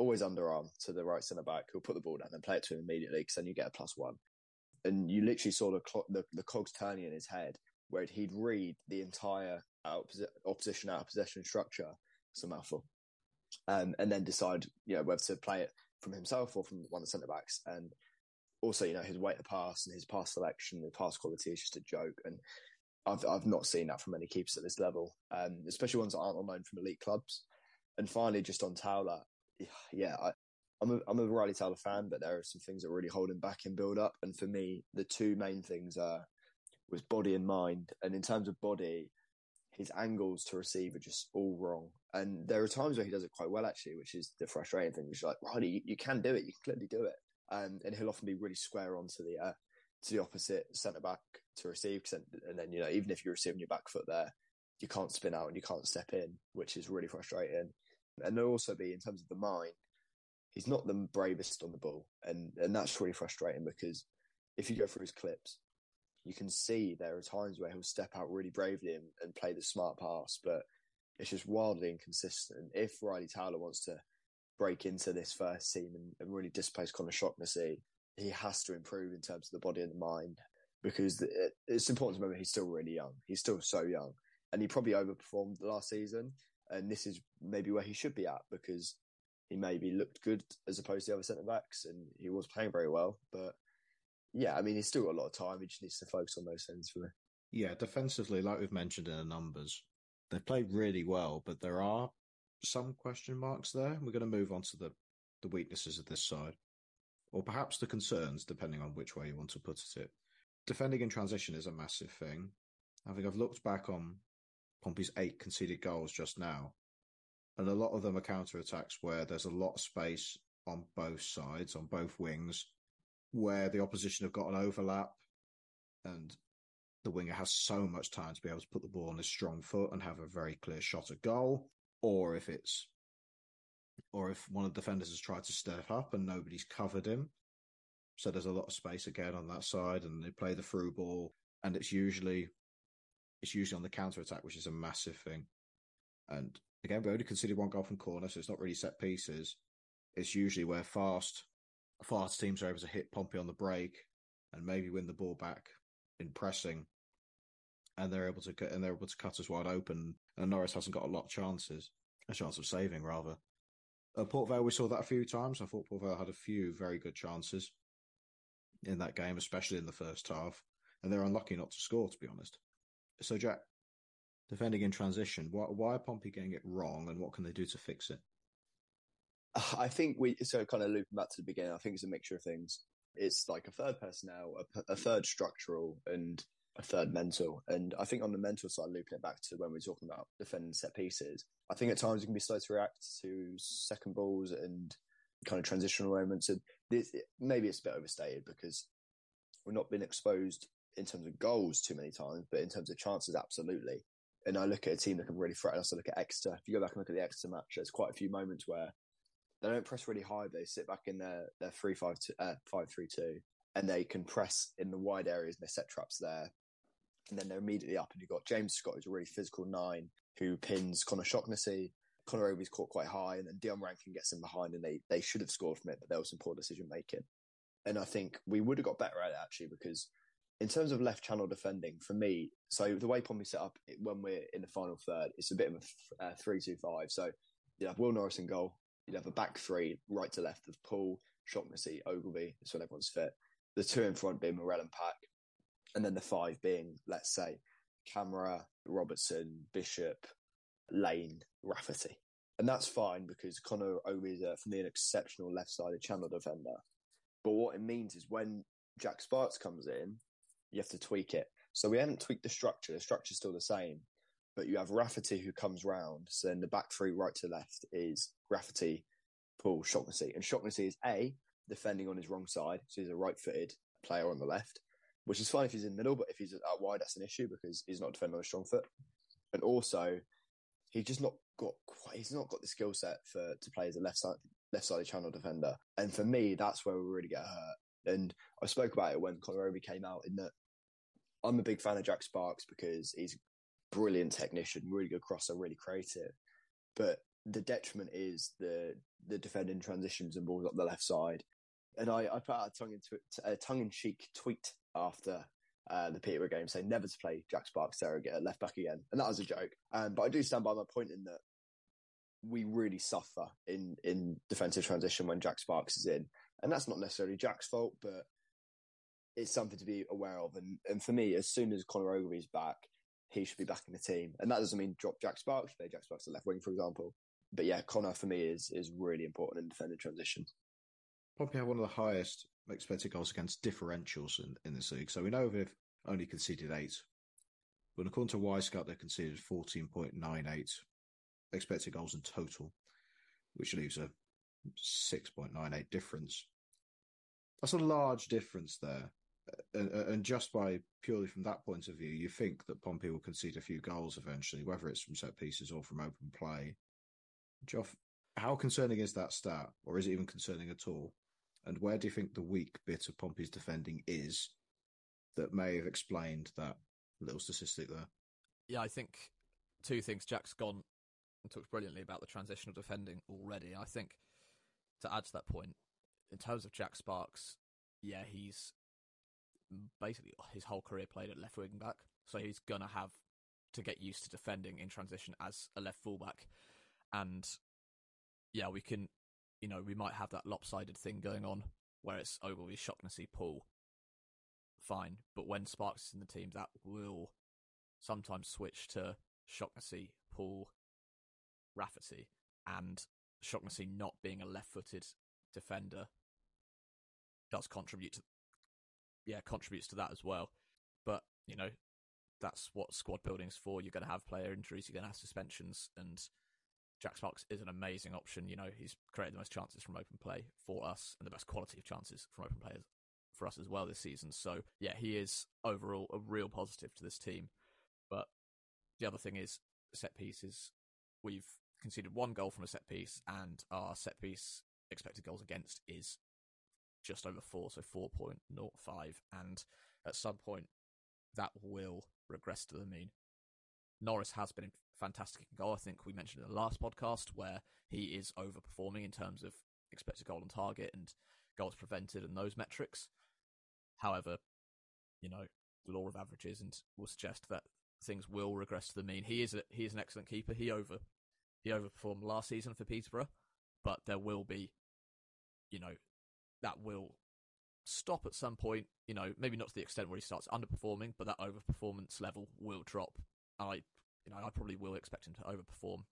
always underarm to the right centre back. He'll put the ball down and play it to him immediately because then you get a plus one. And you literally saw the, the, the cogs turning in his head where he'd read the entire out, opposition out of possession structure. It's a mouthful. Um, and then decide, you know, whether to play it from himself or from one of the centre backs. And also, you know, his weight of pass and his pass selection, the pass quality is just a joke. And I've I've not seen that from many keepers at this level, um, especially ones that aren't on from elite clubs. And finally, just on Towler, yeah, I, I'm a, I'm a Ryley Towler fan, but there are some things that really hold him back in build up. And for me, the two main things are was body and mind. And in terms of body, his angles to receive are just all wrong. And there are times where he does it quite well, actually, which is the frustrating thing. Which is like, Ryley, you, you, can do it. You can clearly do it. Um, and he'll often be really square onto the uh, to the opposite centre back to receive. And then you know, even if you're receiving your back foot there, you can't spin out and you can't step in, which is really frustrating and there'll also be in terms of the mind, he's not the bravest on the ball, and and that's really frustrating because if you go through his clips, you can see there are times where he'll step out really bravely and, and play the smart pass, but it's just wildly inconsistent. If Ryley Towler wants to break into this first team and, and really displace Conor Shaughnessy, he has to improve in terms of the body and the mind because it's important to remember he's still really young. He's still so young, and he probably overperformed last season and this is maybe where he should be at because he maybe looked good as opposed to the other centre backs, and he was playing very well. But yeah, I mean, he's still got a lot of time. He just needs to focus on those things for me. Yeah, defensively, like we've mentioned in the numbers, they played really well, but there are some question marks there. We're going to move on to the the weaknesses of this side, or perhaps the concerns, depending on which way you want to put it. Defending in transition is a massive thing. I think I've looked back on Pompey's eight conceded goals just now. And a lot of them are counter attacks where there's a lot of space on both sides, on both wings, where the opposition have got an overlap and the winger has so much time to be able to put the ball on his strong foot and have a very clear shot at goal, or if it's or if one of the defenders has tried to step up and nobody's covered him. So there's a lot of space again on that side, and they play the through ball, and it's usually it's usually on the counter attack, which is a massive thing. And again, we only conceded one goal from corner, so it's not really set pieces. It's usually where fast fast teams are able to hit Pompey on the break and maybe win the ball back in pressing, and they're able to and they're able to cut us wide open. And Norris hasn't got a lot of chances, a chance of saving rather. At Port Vale, we saw that a few times. I thought Port Vale had a few very good chances in that game, especially in the first half, and they're unlucky not to score, to be honest. So, Jack, defending in transition, why, why are Pompey getting it wrong, and what can they do to fix it? I think we so kind of looping back to the beginning. I think it's a mixture of things. It's like a third personnel, a, a third structural, and a third mental. And I think on the mental side, looping it back to when we are talking about defending set pieces, I think at times you can be slow to react to second balls and kind of transitional moments. And this, maybe it's a bit overstated because we've not been exposed in terms of goals too many times, but in terms of chances, absolutely. And I look at a team that can really threaten us. I look at Exeter. If you go back and look at the Exeter match, there's quite a few moments where they don't press really high. They sit back in their their three five two, uh, five three two, and they can press in the wide areas. and They set traps there, and then they're immediately up. And you've got James Scott, who's a really physical nine, who pins Conor Shaughnessy. Conor Ogilvie's caught quite high, and then Dion Rankine gets in behind, and they they should have scored from it, but there was some poor decision making. And I think we would have got better at it actually because in terms of left channel defending, for me, so the way Pompey set up when we're in the final third, it's a bit of a uh, three-two-five. So you have Will Norris in goal, you'd have a back three, right to left of Poole, Shaughnessy, Ogilvie. That's when everyone's fit. The two in front being Morrell and Pack, and then the five being, let's say, Kamara, Robertson, Bishop, Lane, Rafferty. And that's fine because Conor Ogilvie is, a, for me, an exceptional left-sided channel defender. But what it means is when Jack Sparkes comes in, you have to tweak it. So we haven't tweaked the structure. The structure's still the same, but you have Rafferty who comes round. So then the back three, right to left, is Rafferty, Poole, Shaughnessy. And Shaughnessy is A, defending on his wrong side. So he's a right footed player on the left, which is fine if he's in the middle, but if he's out wide, that's an issue because he's not defending on a strong foot. And also, he's just not got quite, he's not got the skill set for to play as a left side left sided channel defender. And for me, that's where we really get hurt. And I spoke about it when Ogilvie came out in that I'm a big fan of Jack Sparkes because he's brilliant technician, really good crosser, really creative. But the detriment is the the defending transitions and balls up the left side. And I, I put out a tongue in, a tongue in cheek tweet after uh, the Peterborough game saying never to play Jack Sparkes surrogate at left back again. And that was a joke. Um, but I do stand by my point in that we really suffer in, in defensive transition when Jack Sparkes is in. And that's not necessarily Jack's fault, but it's something to be aware of. And, and for me, as soon as Conor Ogilvie's back, he should be back in the team. And that doesn't mean drop Jack Sparkes, play Jack Sparkes at left wing, for example. But yeah, Connor for me is is really important in defending transition. Probably have one of the highest expected goals against differentials in, in this league. So we know they've only conceded eight. But according to Wyscout, they conceded 14.98 expected goals in total, which leaves a 6.98 difference. That's a large difference there and, and, just by purely from that point of view, you think that Pompey will concede a few goals eventually, whether it's from set pieces or from open play. Joth, how concerning is that stat, or is it even concerning at all? And where do you think the weak bit of Pompey's defending is that may have explained that little statistic there? Yeah, I think two things. Jack's gone and talked brilliantly about the transitional defending already. I think to add to that point, in terms of Jack Sparkes, yeah, he's basically his whole career played at left wing back, so he's gonna have to get used to defending in transition as a left fullback, and yeah, we can, you know, we might have that lopsided thing going on where it's oh, Ogilvie, Shaughnessy, Poole, fine, but when Sparkes is in the team, that will sometimes switch to Shaughnessy, Poole, Rafferty, and Shaughnessy not being a left-footed defender does contribute to yeah, contributes to that as well. But, you know, that's what squad building's for. You're going to have player injuries, you're going to have suspensions, and Jack Sparkes is an amazing option. You know, he's created the most chances from open play for us and the best quality of chances from open players for us as well this season. So yeah, he is overall a real positive to this team. But the other thing is set pieces. We've conceded one goal from a set piece, and our set piece expected goals against is just over four, so 4.05. And at some point, that will regress to the mean. Norris has been fantastic in goal. I think we mentioned in the last podcast where he is overperforming in terms of expected goal on target and goals prevented and those metrics. However, you know, the law of averages and will suggest that things will regress to the mean. He is a, he is an excellent keeper. He over he overperformed last season for Peterborough, but there will be, you know, that will stop at some point. You know, maybe not to the extent where he starts underperforming, but that overperformance level will drop. I, you know, I probably will expect him to overperform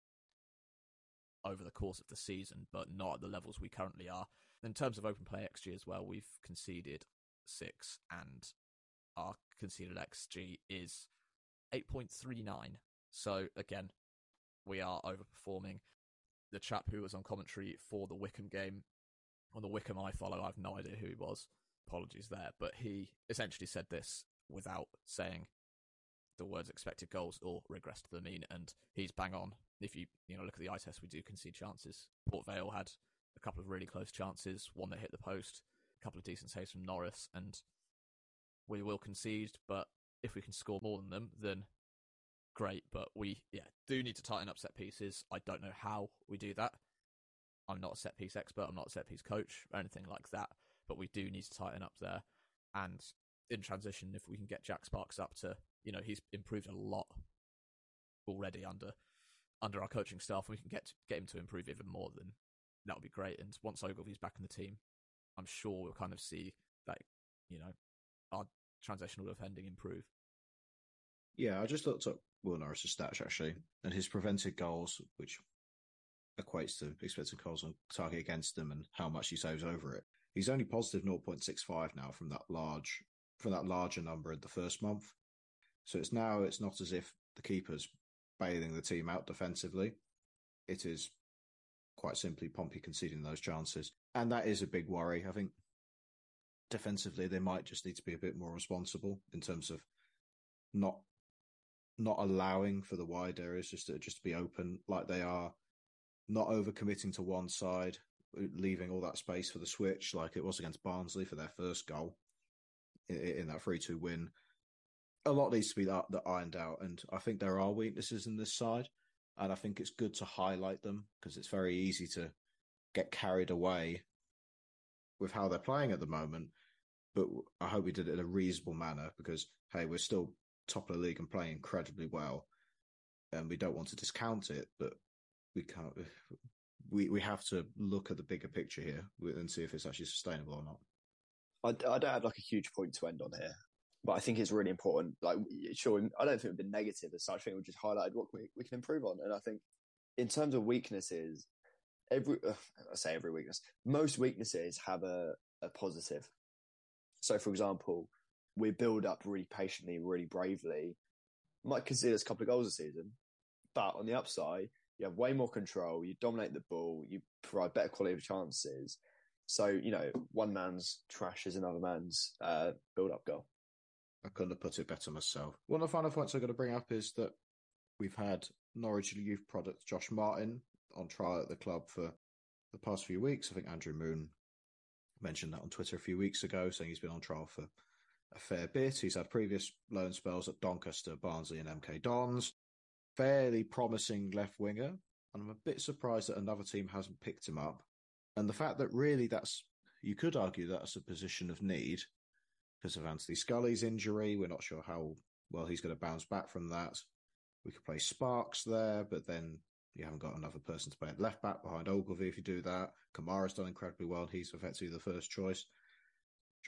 over the course of the season, but not at the levels we currently are. In terms of open play XG as well, we've conceded six, and our conceded XG is 8.39. So again, we are overperforming. The chap who was on commentary for the Wycombe game, on the Wycombe I follow, I have no idea who he was. Apologies there, but he essentially said this without saying the words expected goals or regress to the mean, and he's bang on. If you you know look at the eye test, we do concede chances. Port Vale had a couple of really close chances, one that hit the post, a couple of decent saves from Norris, and we will concede. But if we can score more than them, then great. But we yeah do need to tighten up set pieces. I don't know how we do that. I'm not a set piece expert. I'm not a set piece coach or anything like that. But we do need to tighten up there. And in transition, if we can get Jack Sparkes up to you know he's improved a lot already under under our coaching staff, we can get get him to improve even more. Then that would be great. And once Ogilvie's back in the team, I'm sure we'll kind of see that you know our transitional defending improve. Yeah, I just looked up Will Norris's stats actually, and his prevented goals, which equates to expected goals on target against them and how much he saves over it. He's only positive 0.65 now from that large from that larger number in the first month. So it's now it's not as if the keeper's bailing the team out defensively. It is quite simply Pompey conceding those chances. And that is a big worry. I think defensively they might just need to be a bit more responsible in terms of not not allowing for the wide areas just to just to be open like they are, not overcommitting to one side, uh, leaving all that space for the switch like it was against Barnsley for their first goal in, in that three two win a lot needs to be that, that ironed out, and I think there are weaknesses in this side, and I think it's good to highlight them because it's very easy to get carried away with how they're playing at the moment. But I hope we did it in a reasonable manner because hey, we're still top of the league and playing incredibly well, and we don't want to discount it, but we can't. We we have to look at the bigger picture here and see if it's actually sustainable or not. I, I don't have like a huge point to end on here but I think it's really important. Like, sure, I don't think we've been negative as such. I think we just highlighted what we, we can improve on. And I think in terms of weaknesses, every uh, I say every weakness, most weaknesses have a, a positive. So, for example, we build up really patiently, really bravely. Might consider us a couple of goals a season, but on the upside, you have way more control. You dominate the ball. You provide better quality of chances. So you know, one man's trash is another man's uh, build-up goal. I couldn't have put it better myself. One of the final points I'm going to bring up is that we've had Norwich youth product Josh Martin on trial at the club for the past few weeks. I think Andrew Moon mentioned that on Twitter a few weeks ago, saying he's been on trial for a fair bit. He's had previous loan spells at Doncaster, Barnsley, and MK Dons. Fairly promising left winger, and I'm a bit surprised that another team hasn't picked him up. And the fact that really that's you could argue that's a position of need because of Anthony Scully's injury. We're not sure how well he's going to bounce back from that. We could play Sparkes there, but then you haven't got another person to play at left back behind Ogilvie if you do that. Kamara's done incredibly well, he's effectively the first choice.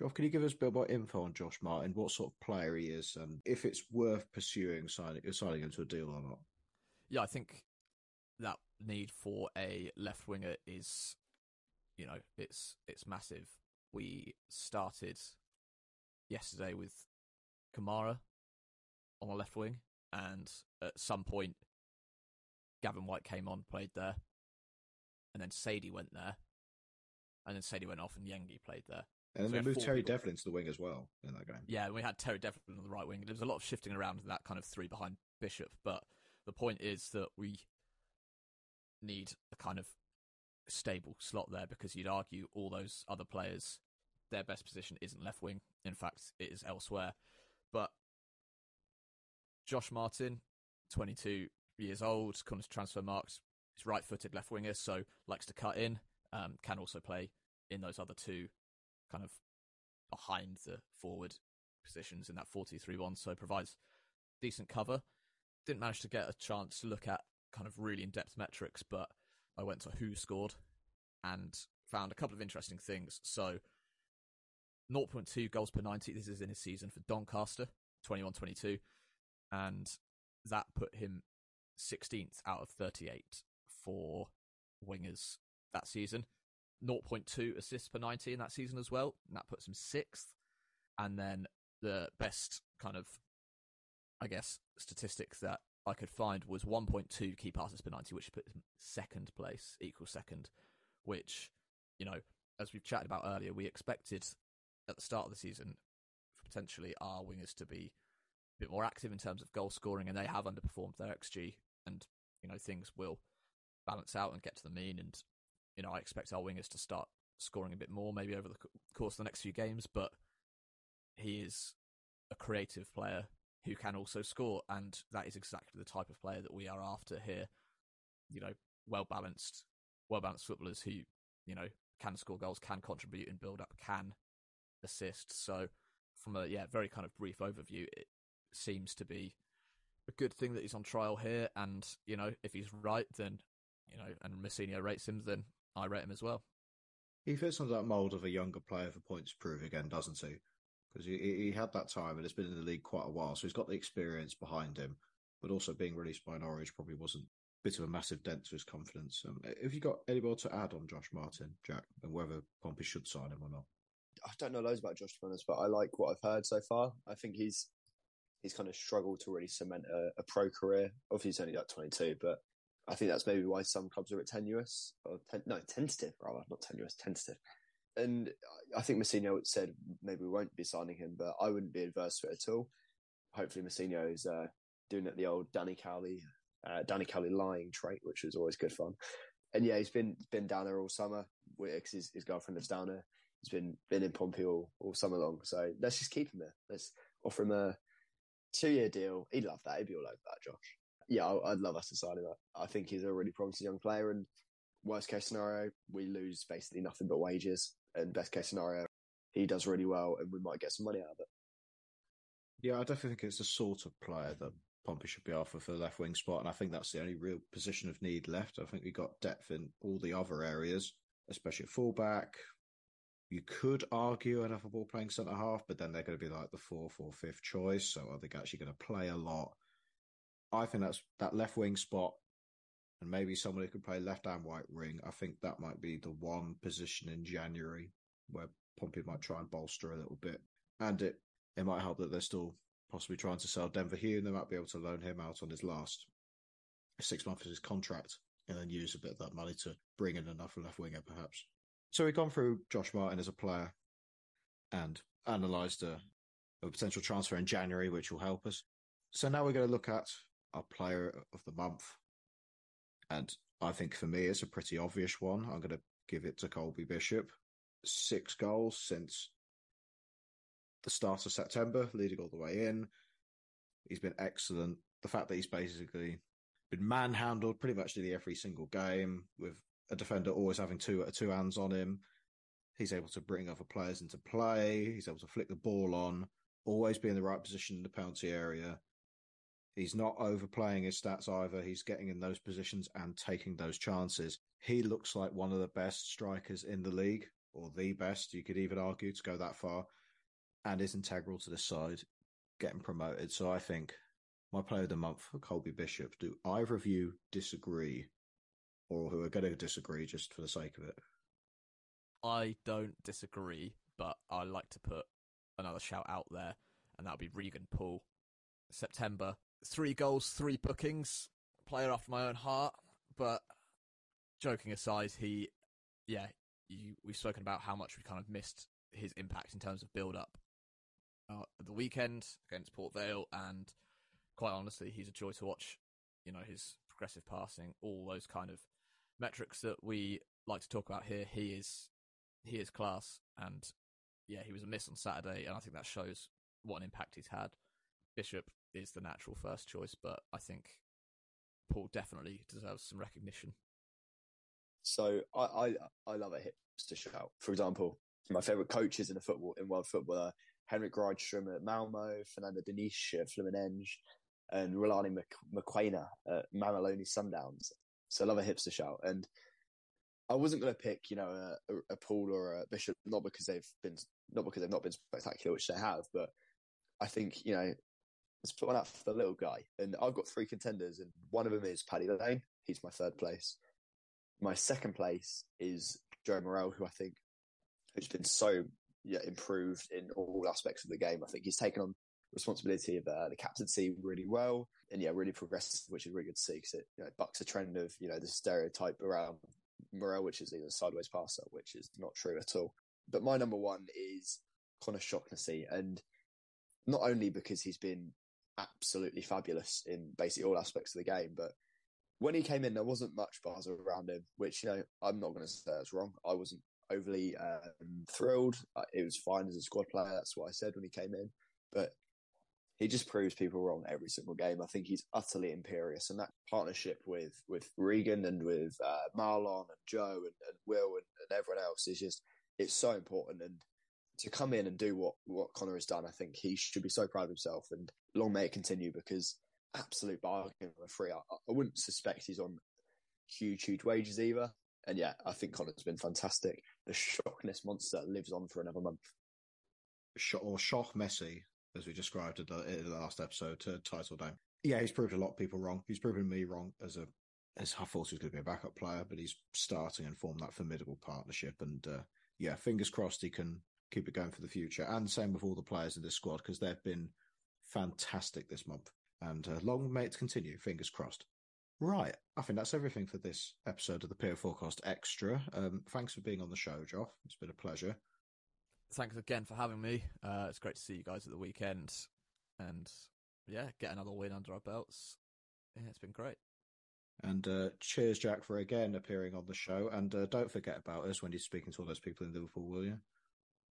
Joth, can you give us a bit more info on Josh Martin, what sort of player he is, and if it's worth pursuing signing, signing into a deal or not? Yeah, I think that need for a left winger is, you know, it's it's massive. We started yesterday with Kamara on the left wing, and at some point, Gavin Whyte came on, played there, and then Saydee went there, and then Saydee went off, and Yengi played there. And So we they moved Terry people. Devlin to the wing as well in that game. Yeah, we had Terry Devlin on the right wing. There was a lot of shifting around in that kind of three behind Bishop, but the point is that we need a kind of stable slot there because you'd argue all those other players, their best position isn't left wing. In fact, it is elsewhere. But Josh Martin, 22 years old, comes to Transfermarkt. He's right footed left winger, so likes to cut in, um, can also play in those other two kind of behind the forward positions in that 4-2-3-1, so provides decent cover. Didn't manage to get a chance to look at kind of really in-depth metrics, but I went to WhoScored and found a couple of interesting things. So 0.2 goals per 90, this is in his season for Doncaster, 21-22, and that put him 16th out of 38 for wingers that season. 0.2 assists per 90 in that season as well, and that puts him sixth. And then the best kind of, I guess, statistics that I could find was 1.2 key passes per 90, which put him second place, equal second, which, you know, as we've chatted about earlier, we expected at the start of the season for potentially our wingers to be a bit more active in terms of goal scoring, and they have underperformed their XG, and, you know, things will balance out and get to the mean, and you know, I expect our wingers to start scoring a bit more maybe over the course of the next few games, but he is a creative player who can also score, and that is exactly the type of player that we are after here. You know, well balanced, well balanced footballers who, you know, can score goals, can contribute and build up, can assist. So, from a yeah, very kind of brief overview, it seems to be a good thing that he's on trial here, and you know, if he's right, then you know, and Mousinho rates him, then I rate him as well. He fits under that mould of a younger player for points to prove again, doesn't he? Because he, he had that time and it's been in the league quite a while, so he's got the experience behind him. But also being released by Norwich probably wasn't a bit of a massive dent to his confidence. Um, have you got any more to add on Josh Martin, Jack, and whether Pompey should sign him or not? I don't know loads about Josh to but I like what I've heard so far. I think he's he's kind of struggled to really cement a, a pro career. Obviously, he's only like 22, but I think that's maybe why some clubs are a bit tenuous, or ten, no, tentative rather, not tenuous, tentative. And I think Mousinho said maybe we won't be signing him, but I wouldn't be adverse to it at all. Hopefully, Mousinho is uh, doing it the old Danny Cowley, uh, Danny Cowley lying trait, which is always good fun. And yeah, he's been been down there all summer because his, his girlfriend lives down there. He's been been in Pompey all, all summer long. So let's just keep him there. Let's offer him a two year deal. He'd love that. He'd be all over that, Josh. Yeah, I- I'd love us to sign him. I think he's a really promising young player. And worst case scenario, we lose basically nothing but wages. And best case scenario, he does really well, and we might get some money out of it. Yeah, I definitely think it's the sort of player that Pompey should be after for the left wing spot, and I think that's the only real position of need left. I think we've got depth in all the other areas, especially at fullback. You could argue another ball playing centre half, but then they're going to be like the fourth or fifth choice. So are they actually going to play a lot? I think that's that left wing spot, and maybe someone who could play left and right wing. I think that might be the one position in January where Pompey might try and bolster a little bit, and it it might help that they're still possibly trying to sell Denver Hume, and they might be able to loan him out on his last six months of his contract, and then use a bit of that money to bring in another left winger, perhaps. So we've gone through Josh Martin as a player and analysed a, a potential transfer in January, which will help us. So now we're going to look at our player of the month, and I think for me it's a pretty obvious one. I'm going to give it to Colby Bishop. Six goals since the start of September, leading all the way in. He's been excellent. The fact that he's basically been manhandled pretty much nearly every single game, with a defender always having two two hands on him. He's able to bring other players into play. He's able to flick the ball on, always be in the right position in the penalty area. He's not overplaying his stats either. He's getting in those positions and taking those chances. He looks like one of the best strikers in the league, or the best. You could even argue to go that far and is integral to this side getting promoted. So I think my player of the month for Colby Bishop. Do either of you disagree, or who are going to disagree just for the sake of it? I don't disagree, but I like to put another shout out there, and that would be Regan Poole. September, three goals, three bookings, player after my own heart. But joking aside, he, yeah, you, we've spoken about how much we kind of missed his impact in terms of build up. Uh, the weekend against Port Vale, and quite honestly, he's a joy to watch. You know, his progressive passing, all those kind of metrics that we like to talk about here. He is he is class, and yeah, he was a miss on Saturday, and I think that shows what an impact he's had. Bishop is the natural first choice, but I think Poole definitely deserves some recognition. So I I, I love a hipster shout. For example, my favourite coaches in the football in world football are Henrik Rydstrom at Malmo, Fernando Diniz at Fluminense, and Rhulani Mokwena at Mamelodi Sundowns. So I love a hipster shout. And I wasn't going to pick, you know, a, a, Poole or a Bishop, not because they've been, not because they've not been spectacular, which they have, but I think, you know, let's put one out for the little guy. And I've got three contenders, and one of them is Paddy Lane. He's my third place. My second place is Joe Morrell, who I think has been so yeah, improved in all aspects of the game. I think he's taken on responsibility of uh, the captaincy really well, and yeah, really progressive, which is really good to see because it you know, bucks a trend of you know the stereotype around Morrell, which is a sideways passer, which is not true at all. But my number one is Conor Shaughnessy, and not only because he's been absolutely fabulous in basically all aspects of the game, but when he came in, there wasn't much buzz around him, which you know I'm not going to say that's wrong. I wasn't overly um, thrilled. Uh, it was fine as a squad player. That's what I said when he came in, but he just proves people wrong every single game. I think he's utterly imperious, and that partnership with with Regan and with uh, Marlon and Joe and, and Will and, and, everyone else is just it's so important. And to come in and do what what Conor has done, I think he should be so proud of himself. And long may it continue because absolute bargain for free. I, I wouldn't suspect he's on huge huge wages either. And yeah, I think Conor's been fantastic. The shockness monster lives on for another month. or shock Messi as we described in the, in the last episode, to title down. Yeah, he's proved a lot of people wrong. He's proven me wrong as a as I thought he was going to be a backup player, but he's starting and formed that formidable partnership. And uh, yeah, fingers crossed he can keep it going for the future. And same with all the players in this squad because they've been fantastic this month. And uh, long may it continue. Fingers crossed. Right, I think that's everything for this episode of the PO4cast Extra. Um, thanks for being on the show, Joth. It's been a pleasure thanks again for having me. Uh, it's great to see you guys at the weekend, and yeah, get another win under our belts. Yeah, it's been great. And uh, cheers, Jack, for again appearing on the show. And uh, don't forget about us when you're speaking to all those people in Liverpool, will you?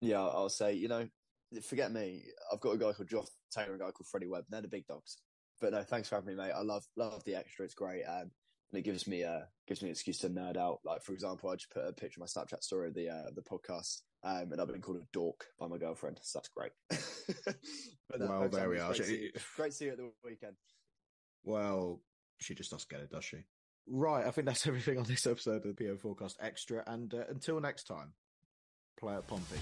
Yeah, I'll say, you know, forget me. I've got a guy called Joth Taylor and a guy called Freddie Webb. They're the big dogs. But no, thanks for having me, mate. I love love the extra. It's great. Um, and it gives me a gives me an excuse to nerd out. Like for example, I just put a picture of my Snapchat story of the uh, the podcast, um, and I've been called a dork by my girlfriend. So that's great. but no, well, there we are. Great to, see, great to see you at the weekend. Well, she just doesn't get it, does she? Right, I think that's everything on this episode of the PO4cast Extra. And uh, until next time, play at Pompey.